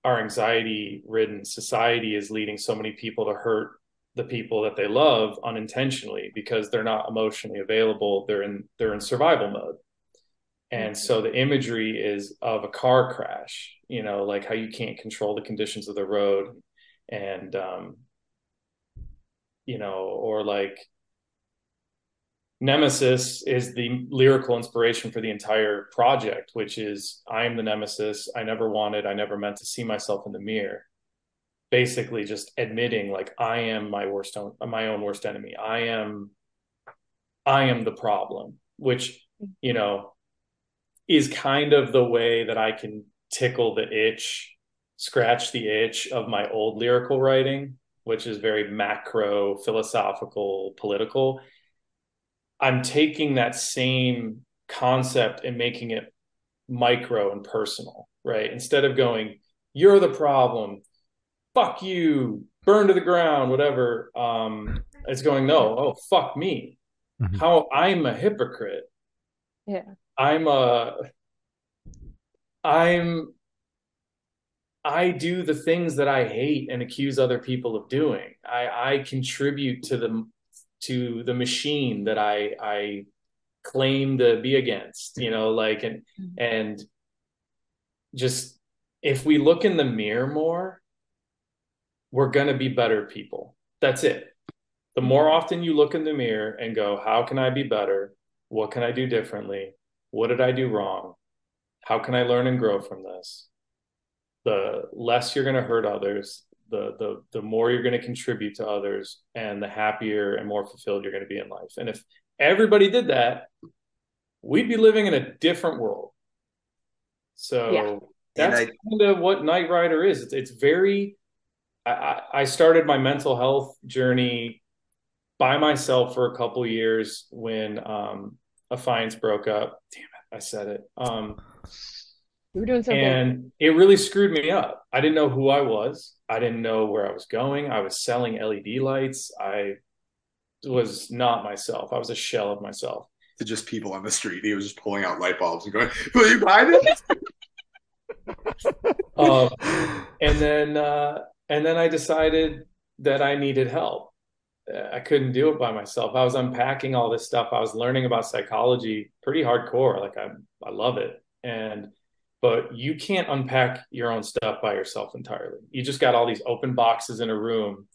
our anxiety ridden society is leading so many people to hurt the people that they love unintentionally because they're not emotionally available. They're in they're in survival mode and so the imagery is of a car crash you know like how you can't control the conditions of the road and um you know or like Nemesis is the lyrical inspiration for the entire project, which is I am the Nemesis. I never wanted, I never meant to see myself in the mirror. Basically, just admitting like I am my worst, own, my own worst enemy. I am, I am the problem, which you know is kind of the way that I can tickle the itch, scratch the itch of my old lyrical writing, which is very macro, philosophical, political I'm taking that same concept and making it micro and personal, right? Instead of going, you're the problem, fuck you, burn to the ground, whatever. Um, it's going, no, oh, fuck me. Mm-hmm. How I'm a hypocrite.
Yeah.
I'm a, I'm, I do the things that I hate and accuse other people of doing. I, I contribute to the to the machine that I I claim to be against, you know, like and and just if we look in the mirror more, we're to be better people. That's it. The more often you look in the mirror and go, how can I be better? What can I do differently? What did I do wrong? How can I learn and grow from this? The less you're going to hurt others, the the the more you're going to contribute to others and the happier and more fulfilled you're going to be in life and if everybody did that we'd be living in a different world so yeah. that's I, kind of what Night Rider is it's, it's very I, I started my mental health journey by myself for a couple years when um Affiance broke up damn it i said it um
you were doing something.
And it really screwed me up. I didn't know who I was. I didn't know where I was going. I was selling LED lights. I was not myself. I was a shell of myself.
To just people on the street. He was just pulling out light bulbs and going, Will you buy this?
um, and then uh, and then I decided that I needed help. I couldn't do it by myself. I was unpacking all this stuff. I was learning about psychology pretty hardcore. Like I I love it. And but you can't unpack your own stuff by yourself entirely. You just got all these open boxes in a room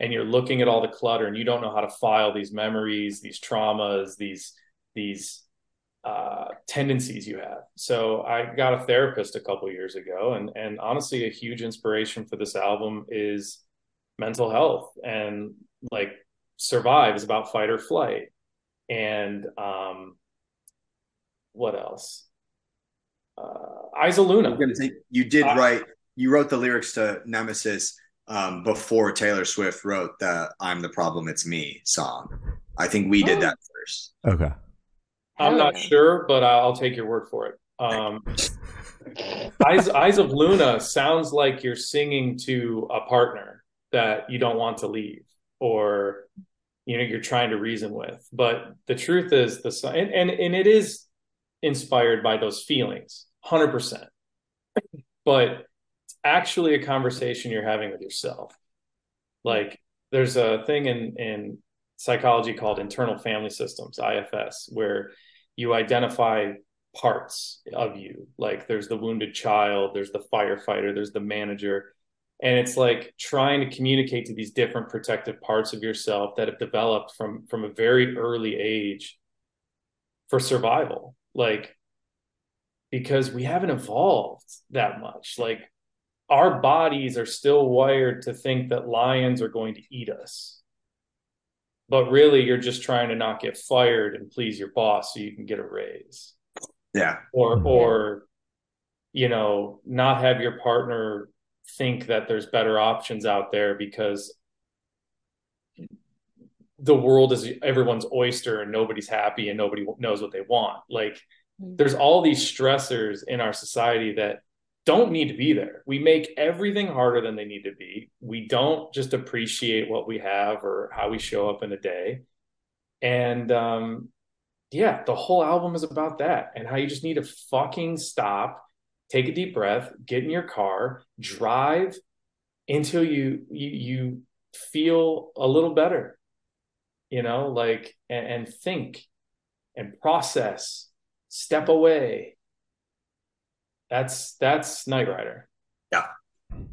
and you're looking at all the clutter and you don't know how to file these memories, these traumas, these these uh, tendencies you have. So I got a therapist a couple years ago, and and honestly, a huge inspiration for this album is mental health and like survive is about fight or flight, and um, what else? uh, Isa Luna.
I was gonna say, you did uh, write. You wrote the lyrics to Nemesis um, before Taylor Swift wrote the "I'm the Problem, It's Me" song. I think we did oh. that first.
Okay.
I'm not sure, but I'll take your word for it. Um, Eyes, Eyes of Luna sounds like you're singing to a partner that you don't want to leave, or you know you're trying to reason with. But the truth is, the and and, and it is inspired by those feelings, hundred percent. But it's actually a conversation you're having with yourself. Like there's a thing in in psychology called internal family systems IFS where you identify parts of you like there's the wounded child there's the firefighter there's the manager and it's like trying to communicate to these different protective parts of yourself that have developed from from a very early age for survival like because we haven't evolved that much like our bodies are still wired to think that lions are going to eat us but really you're just trying to not get fired and please your boss so you can get a raise
Yeah.
or
Mhm.
or you know not have your partner think that there's better options out there because the world is everyone's oyster and nobody's happy and nobody knows what they want. Like
Mhm.
there's all these stressors in our society that don't need to be there. We make everything harder than they need to be. We don't just appreciate what we have or how we show up in a day. And um yeah, the whole album is about that and how you just need to fucking stop, take a deep breath, get in your car, drive until you you, you feel a little better, you know, like and, and think and process, step away. That's that's Night Rider.
Yeah.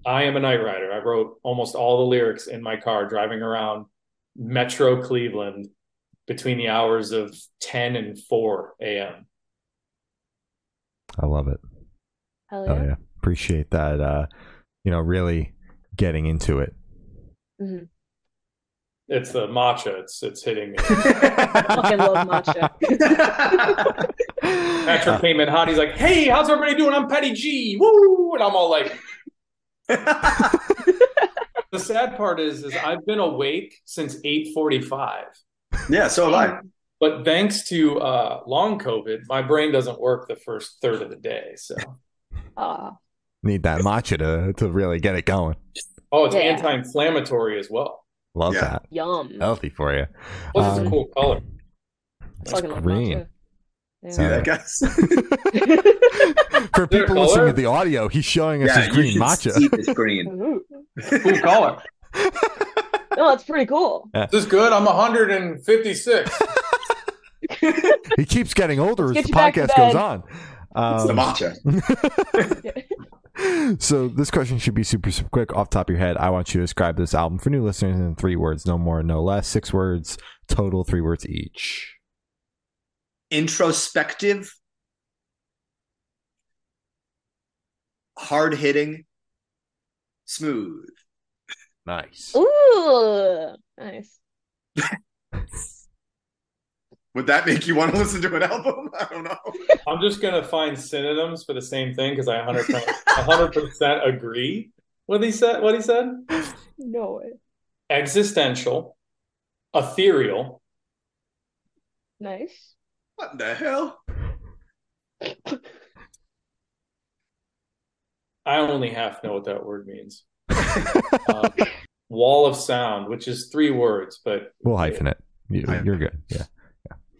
I am a Night Rider. I wrote almost all the lyrics in my car driving around Metro Cleveland between the hours of 10 and 4 a.m.
I love it.
Hell
Oh
yeah.
yeah, appreciate that. Uh, you know, really getting into it.
Mhm.
It's the matcha. It's it's hitting me.
Fucking love matcha.
Patrick came in hot. He's like, "Hey, how's everybody doing? I'm Patty G. Woo!" And I'm all like, the sad part is, is I've been awake since 8:45.
yeah, so have I.
But thanks to uh, long COVID, my brain doesn't work the first third of the day. So,
Need that matcha to to really get it going.
oh, it's
Yeah.
anti-inflammatory as well.
Love
Yeah.
that.
yum.
Healthy for you.
Plus, it's
Um,
a cool color.
It's
Fucking love
green.
matcha.
See that, guys?
For people listening to the audio, he's showing us
yeah,
his green
should
matcha.
see this green.
Ooh.
Cool color.
No, that's pretty cool.
This is good. I'm 156.
he keeps getting older as
Let's
the
get you
podcast goes on.
It's the
Um,
matcha.
so this question should be super, super quick off the top of your head. I want you to describe this album for new listeners in three words, no more, no less. Six words total, three words each.
Introspective, hard hitting, smooth.
Nice.
Ooh, nice.
Would that make you want to listen to an album? I don't know.
I'm just gonna find synonyms for the same thing because I 100 percent agree with he said. What he said:
No way.
existential, ethereal,
Nice.
What the hell?
I only half know what that word means. Um, wall of sound, which is three words, but
We'll hyphen it. You, you're good. Yeah.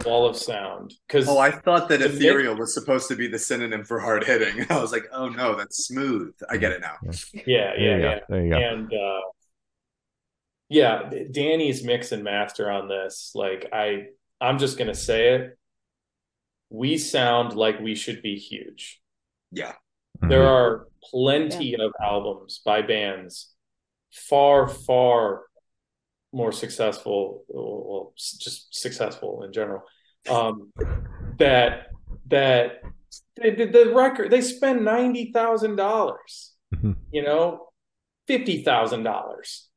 Wall of sound. Because
Oh, I thought that
To
ethereal was supposed to be the synonym for hard hitting. I was like, oh no, that's smooth. I get it now.
yeah,
There
yeah,
you
yeah.
There you go.
and uh yeah danny's mix and master on this like i i'm just gonna say it we sound like we should be huge
Yeah.
there
Mhm.
are plenty of albums by bands far far more successful well just successful in general um that that they did the record they spend $90000
Mhm.
you know, fifty thousand dollars,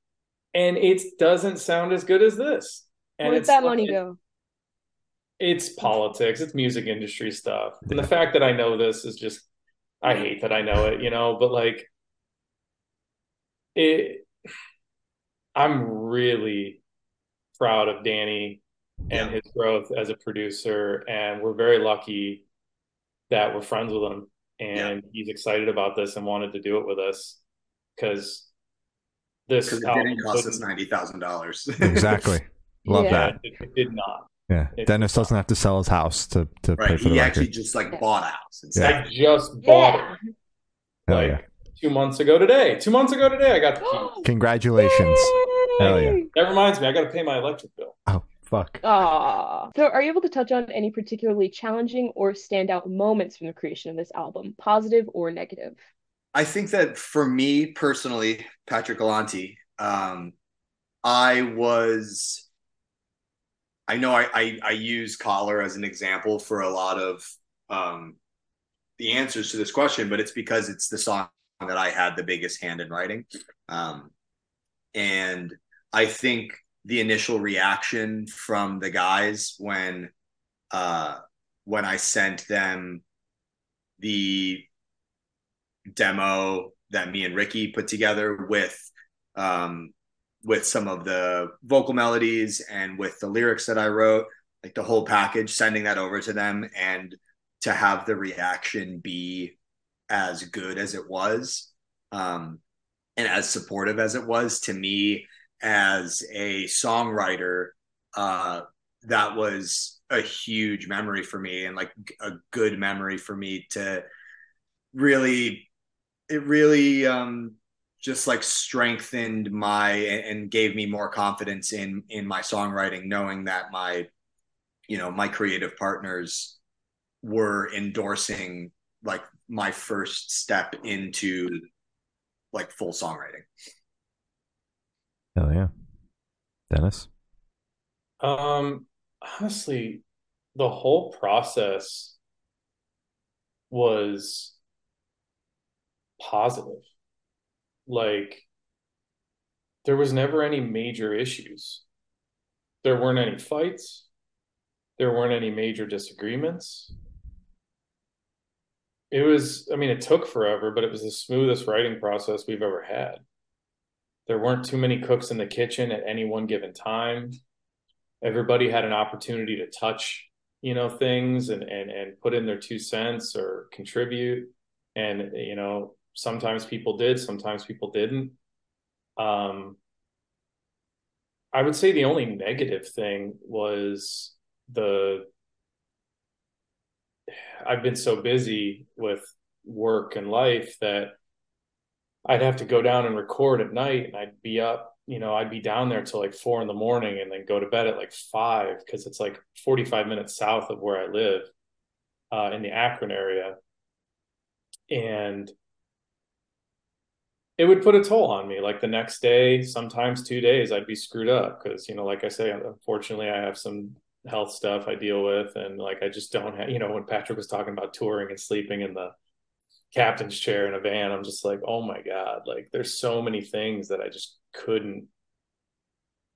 and it doesn't sound as good as this. And
Where'd
it's
that money go?
It's politics. It's music industry stuff. And the fact that I know this is just, I hate that I know it, you know. But like, it, I'm really proud of Danny and
Yeah.
his growth as a producer. And we're very lucky that we're friends with him and he's excited about this and wanted to do it with us because this
Because
album
didn't cost us ninety thousand dollars.
Exactly. Love
Yeah.
that.
It, it did not.
Yeah.
It-
Dennis doesn't have to sell his house to, to pay
right.
for the
He
record.
actually just like bought a house
Yeah.
instead.
I just bought
Yeah.
it
Hell
like
yeah.
two months ago today. Two months ago today, I got the keys.
Congratulations. Hell yeah.
That reminds me, I got to pay my electric bill.
Oh, fuck.
Aw. So, are you able to touch on any particularly challenging or standout moments from the creation of this album, positive or negative?
I think that for me personally, Patrick Galante, um, I was, I know I, I, I use Collar as an example for a lot of um, the answers to this question, but it's because it's the song that I had the biggest hand in writing. Um, and I think the initial reaction from the guys when, uh, when I sent them the demo that me and Ricky put together with um with some of the vocal melodies and with the lyrics that I wrote, like the whole package, sending that over to them and to have the reaction be as good as it was um and as supportive as it was to me as a songwriter uh that was a huge memory for me and like a good memory for me to really it really um just like strengthened my and gave me more confidence in in my songwriting knowing that my you know my creative partners were endorsing like my first step into like full songwriting
Hell yeah. Dennis?
Um, honestly, the whole process was positive. Like, there was never any major issues. There weren't any fights. There weren't any major disagreements. It was, I mean, it took forever, but it was the smoothest writing process we've ever had. There weren't too many cooks in the kitchen at any one given time. Everybody had an opportunity to touch, you know, things and and and put in their two cents or contribute. And you know, sometimes people did, sometimes people didn't. Um, I would say the only negative thing was the I've been so busy with work and life that I'd have to go down and record at night and I'd be up, you know, I'd be down there till like four in the morning and then go to bed at like five because it's like 45 minutes south of where I live uh, in the Akron area. And it would put a toll on me. Like the next day, sometimes two days, I'd be screwed up because, you know, like I say, unfortunately, I have some health stuff I deal with. And like I just don't have, you know, when Patrick was talking about touring and sleeping in the captain's chair in a van, I'm just like, oh my God, like there's so many things that I just couldn't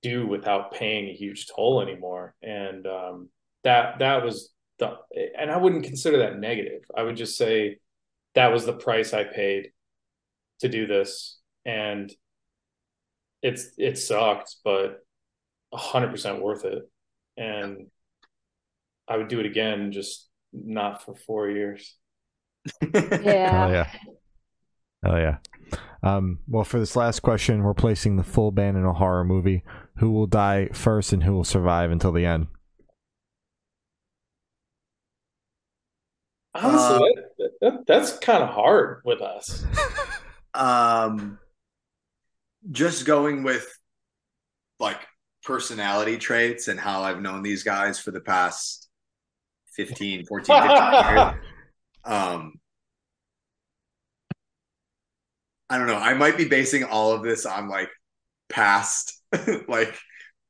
do without paying a huge toll anymore. And um, that that was the and I wouldn't consider that negative. I would just say that was the price I paid to do this. And it's it sucked, but hundred percent worth it. And I would do it again, just not for four years.
Yeah.
Hell yeah. Hell yeah. Um, well, for this last question, we're placing the full band in a horror movie. Who will die first and who will survive until the end?
Honestly,
Uh,
that, that, that's kind of hard with us.
um just going with like personality traits and how I've known these guys for the past 15, 14, 15 years. Um I don't know. I might be basing all of this on like past like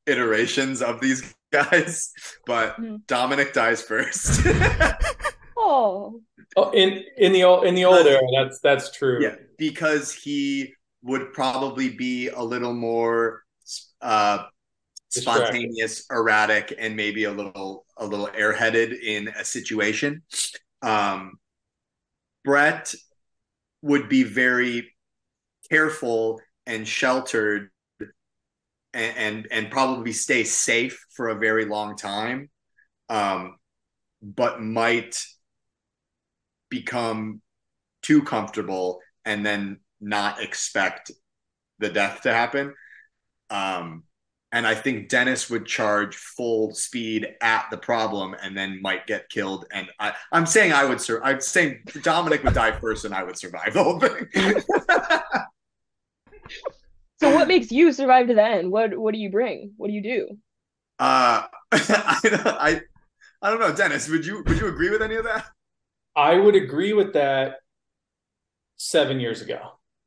iterations of these guys, but
Hmm.
Dominic dies first.
Oh,
Oh, in in the old in the old era, that's that's true.
Yeah, because he would probably be a little more uh, spontaneous, erratic, and maybe a little a little airheaded in a situation. Um, Brett would be very careful and sheltered and, and and probably stay safe for a very long time um but might become too comfortable and then not expect the death to happen. Um and I think Dennis would charge full speed at the problem and then might get killed. And I, I'm saying I would survive. I'm saying Dominic would die first and I would survive the whole thing.
So what makes you survive to the end? What what do you bring? What do you do?
uh, I, I, I don't know, Dennis. Would you would you agree with any of that?
I would agree with that seven years ago.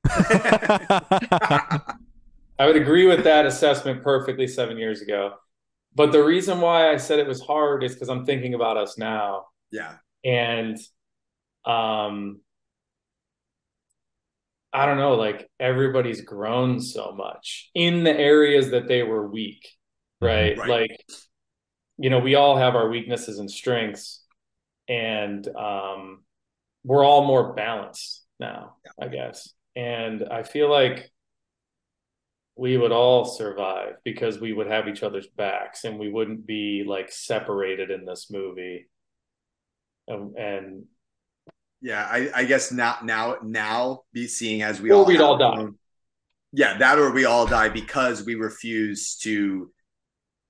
I would agree with that assessment perfectly seven years ago. But the reason why I said it was hard is because I'm thinking about us now.
yeah,
And um I don't know, like everybody's grown so much in the areas that they were weak, right?
Right.
Like, you know, we all have our weaknesses and strengths, and um we're all more balanced now, I guess. And I feel like we would all survive because we would have each other's backs and we wouldn't be like separated in this movie. And, and
yeah. I, I guess not now now be seeing as we
Or
all
we'd all die.
Yeah, that or we all die because we refuse to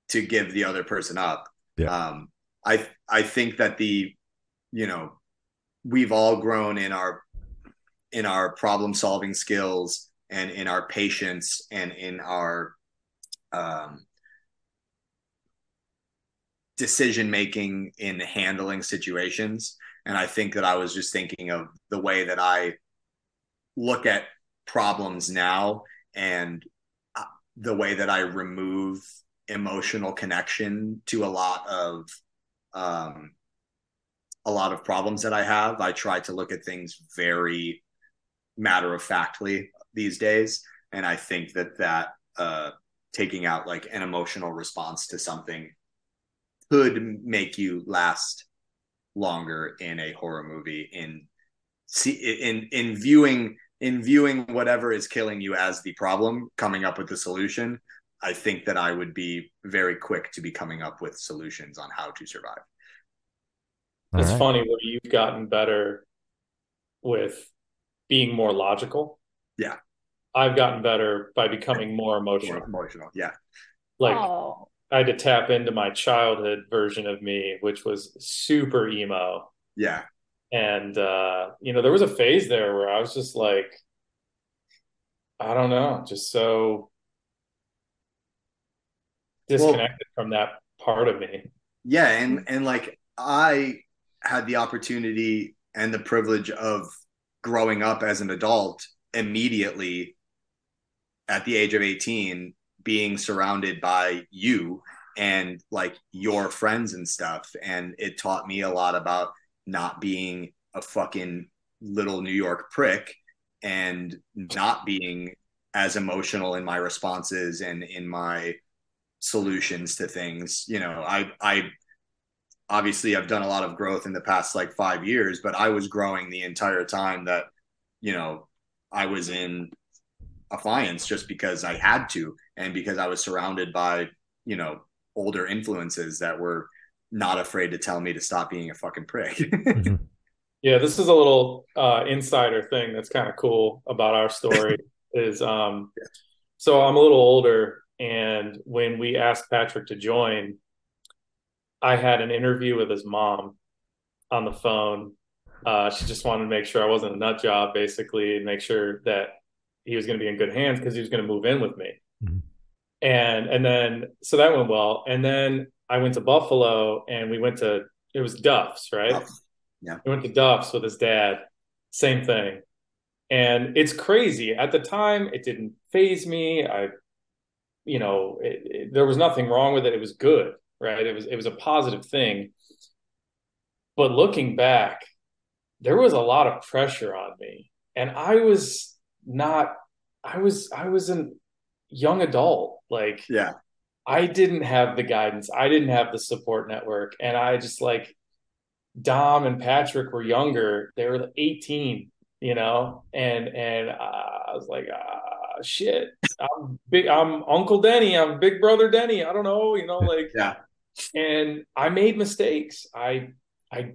to give the other person up.
Yeah.
Um, I I think that the you know we've all grown in our in our problem solving skills and in our patience and in our um, decision making in handling situations. And i think that i was just thinking of the way that i look at problems now and uh, the way that i remove emotional connection to a lot of um, a lot of problems that i have. I try to look at things very matter of factly these days and i think that that uh, taking out like an emotional response to something could make you last longer in a horror movie in see in in viewing in viewing whatever is killing you as the problem coming up with the solution i think that i would be very quick to be coming up with solutions on how to survive
it's
All right.
funny where you've gotten better with being more logical.
Yeah.
I've gotten better by becoming more
more
emotional.
emotional yeah
Like
oh,
I had to tap into my childhood version of me, which was super emo.
yeah
And uh, you know, there was a phase there where I was just like, I don't know, just so disconnected from that part of me.
yeah and and like i had the opportunity and the privilege of growing up as an adult immediately at the age of 18 being surrounded by you and like your friends and stuff. And it taught me a lot about not being a fucking little new york prick and not being as emotional in my responses and in my solutions to things. You know i i obviously I've done a lot of growth in the past like five years, but I was growing the entire time that, you know, I was in Affiance just because I had to and because I was surrounded by, you know, older influences that were not afraid to tell me to stop being a fucking prick.
Yeah, this is a little uh, insider thing that's kind of cool about our story. is um, so I'm a little older, and when we asked Patrick to join, I had an interview with his mom on the phone. Uh, she just wanted to make sure I wasn't a nut job, basically, and make sure that he was going to be in good hands because he was going to move in with me.
Mhm.
And and then so that went well. And then I went to Buffalo, and we went to it was Duff's, right?
Duff's, yeah.
We went to Duff's with his dad. Same thing. And it's crazy. At the time, it didn't phase me. I, you know, it, it- there was nothing wrong with it. It was good, right? It was it was a positive thing. But looking back, there was a lot of pressure on me, and I was not. I was I was a young adult. Like
yeah.
I didn't have the guidance. I didn't have the support network. And I just like Dom and Patrick were younger. They were 18, you know, and, and uh, I was like, uh, shit, I'm big. I'm Uncle Denny. I'm Big Brother Denny. I don't know. You know, like
Yeah.
and I made mistakes. I I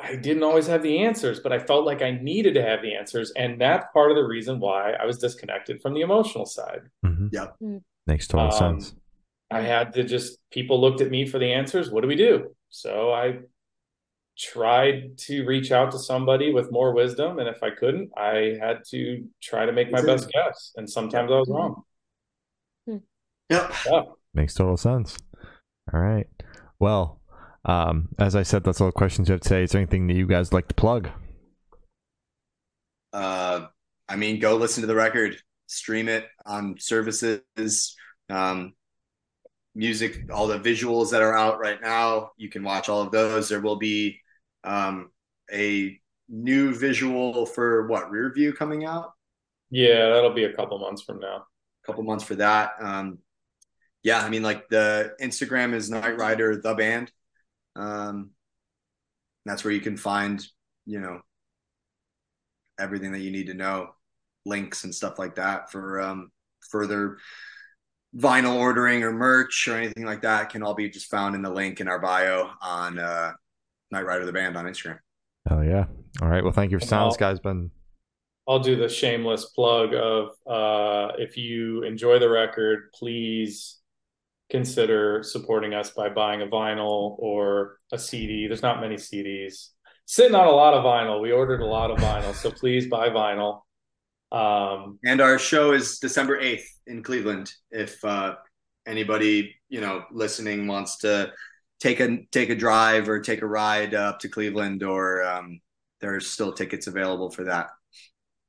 I didn't always have the answers, but I felt like I needed to have the answers, and that's part of the reason why I was disconnected from the emotional side.
Mhm.
Yep.
Mm.
Makes total
Um,
sense.
I had to just people looked at me for the answers. What do we do? So I tried to reach out to somebody with more wisdom, and if I couldn't, I had to try to make my best guess. And sometimes I was wrong.
Yep.
Yeah.
Makes total sense. All right. Well, um, as I said, that's all the questions you have today. Is there anything that you guys like to plug?
Uh, I mean, go listen to the record, stream it on services, um, music, all the visuals that are out right now. You can watch all of those. There will be um, a new visual for what rear view coming out
Yeah, that'll be a couple months from now.
a couple months for that. Um, yeah, I mean, like the Instagram is Night Rider the band. Um, that's where you can find, you know, everything that you need to know, links and stuff like that for um, further vinyl ordering or merch or anything like that can all be just found in the link in our bio on uh, Night Rider the band on Instagram.
Oh yeah. All right. Well, thank you for silence,
Well-
guys. Been
I'll do the shameless plug of uh, if you enjoy the record, please consider supporting us by buying a vinyl or a CD. There's not many CDs. Sitting on a lot of vinyl. We ordered a lot of vinyl, so please buy vinyl. Um,
And our show is December 8th in Cleveland. If uh, anybody, you know, listening wants to take a take a drive or take a ride up to Cleveland or um, there's still tickets available for that.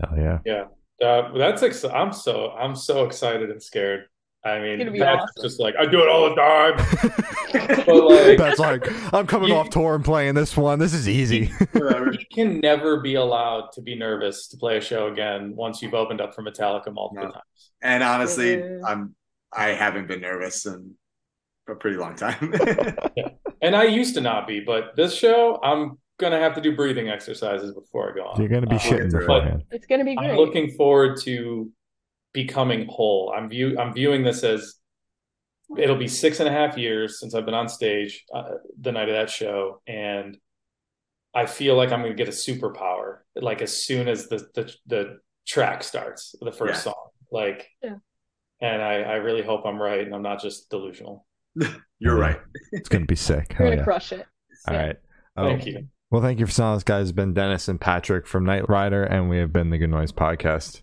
oh yeah. Yeah.
Uh, that's ex- I'm so I'm so excited and scared. I mean, that's
awesome.
just like I do it all the time. But, like-
That's like I'm coming
You-
off tour and playing this one. This is easy.
Whatever.
You can never be allowed to be nervous to play a show again once you've opened up for Metallica multiple
No.
times.
And honestly,
Yeah.
I'm I haven't been nervous in a pretty long time.
And I used to not be, but this show, I'm gonna have to do breathing exercises before I go on.
You're gonna be
Uh,
shitting
through it.
beforehand.
It's gonna be
I'm looking forward to becoming whole. I'm view I'm viewing this as it'll be six and a half years since I've been on stage uh, the night of that show, and I feel like I'm going to get a superpower like as soon as the the, the track starts, the first
Yeah.
song, like.
Yeah.
And I, I really hope I'm right, and I'm not just delusional.
You're right.
It's gonna be sick.
We're gonna
yeah.
crush it.
All right. Oh,
Thank you.
Well, thank you for silence, guys. It's been Dennis and Patrick from Night Rider, and we have been the Good Noise Podcast.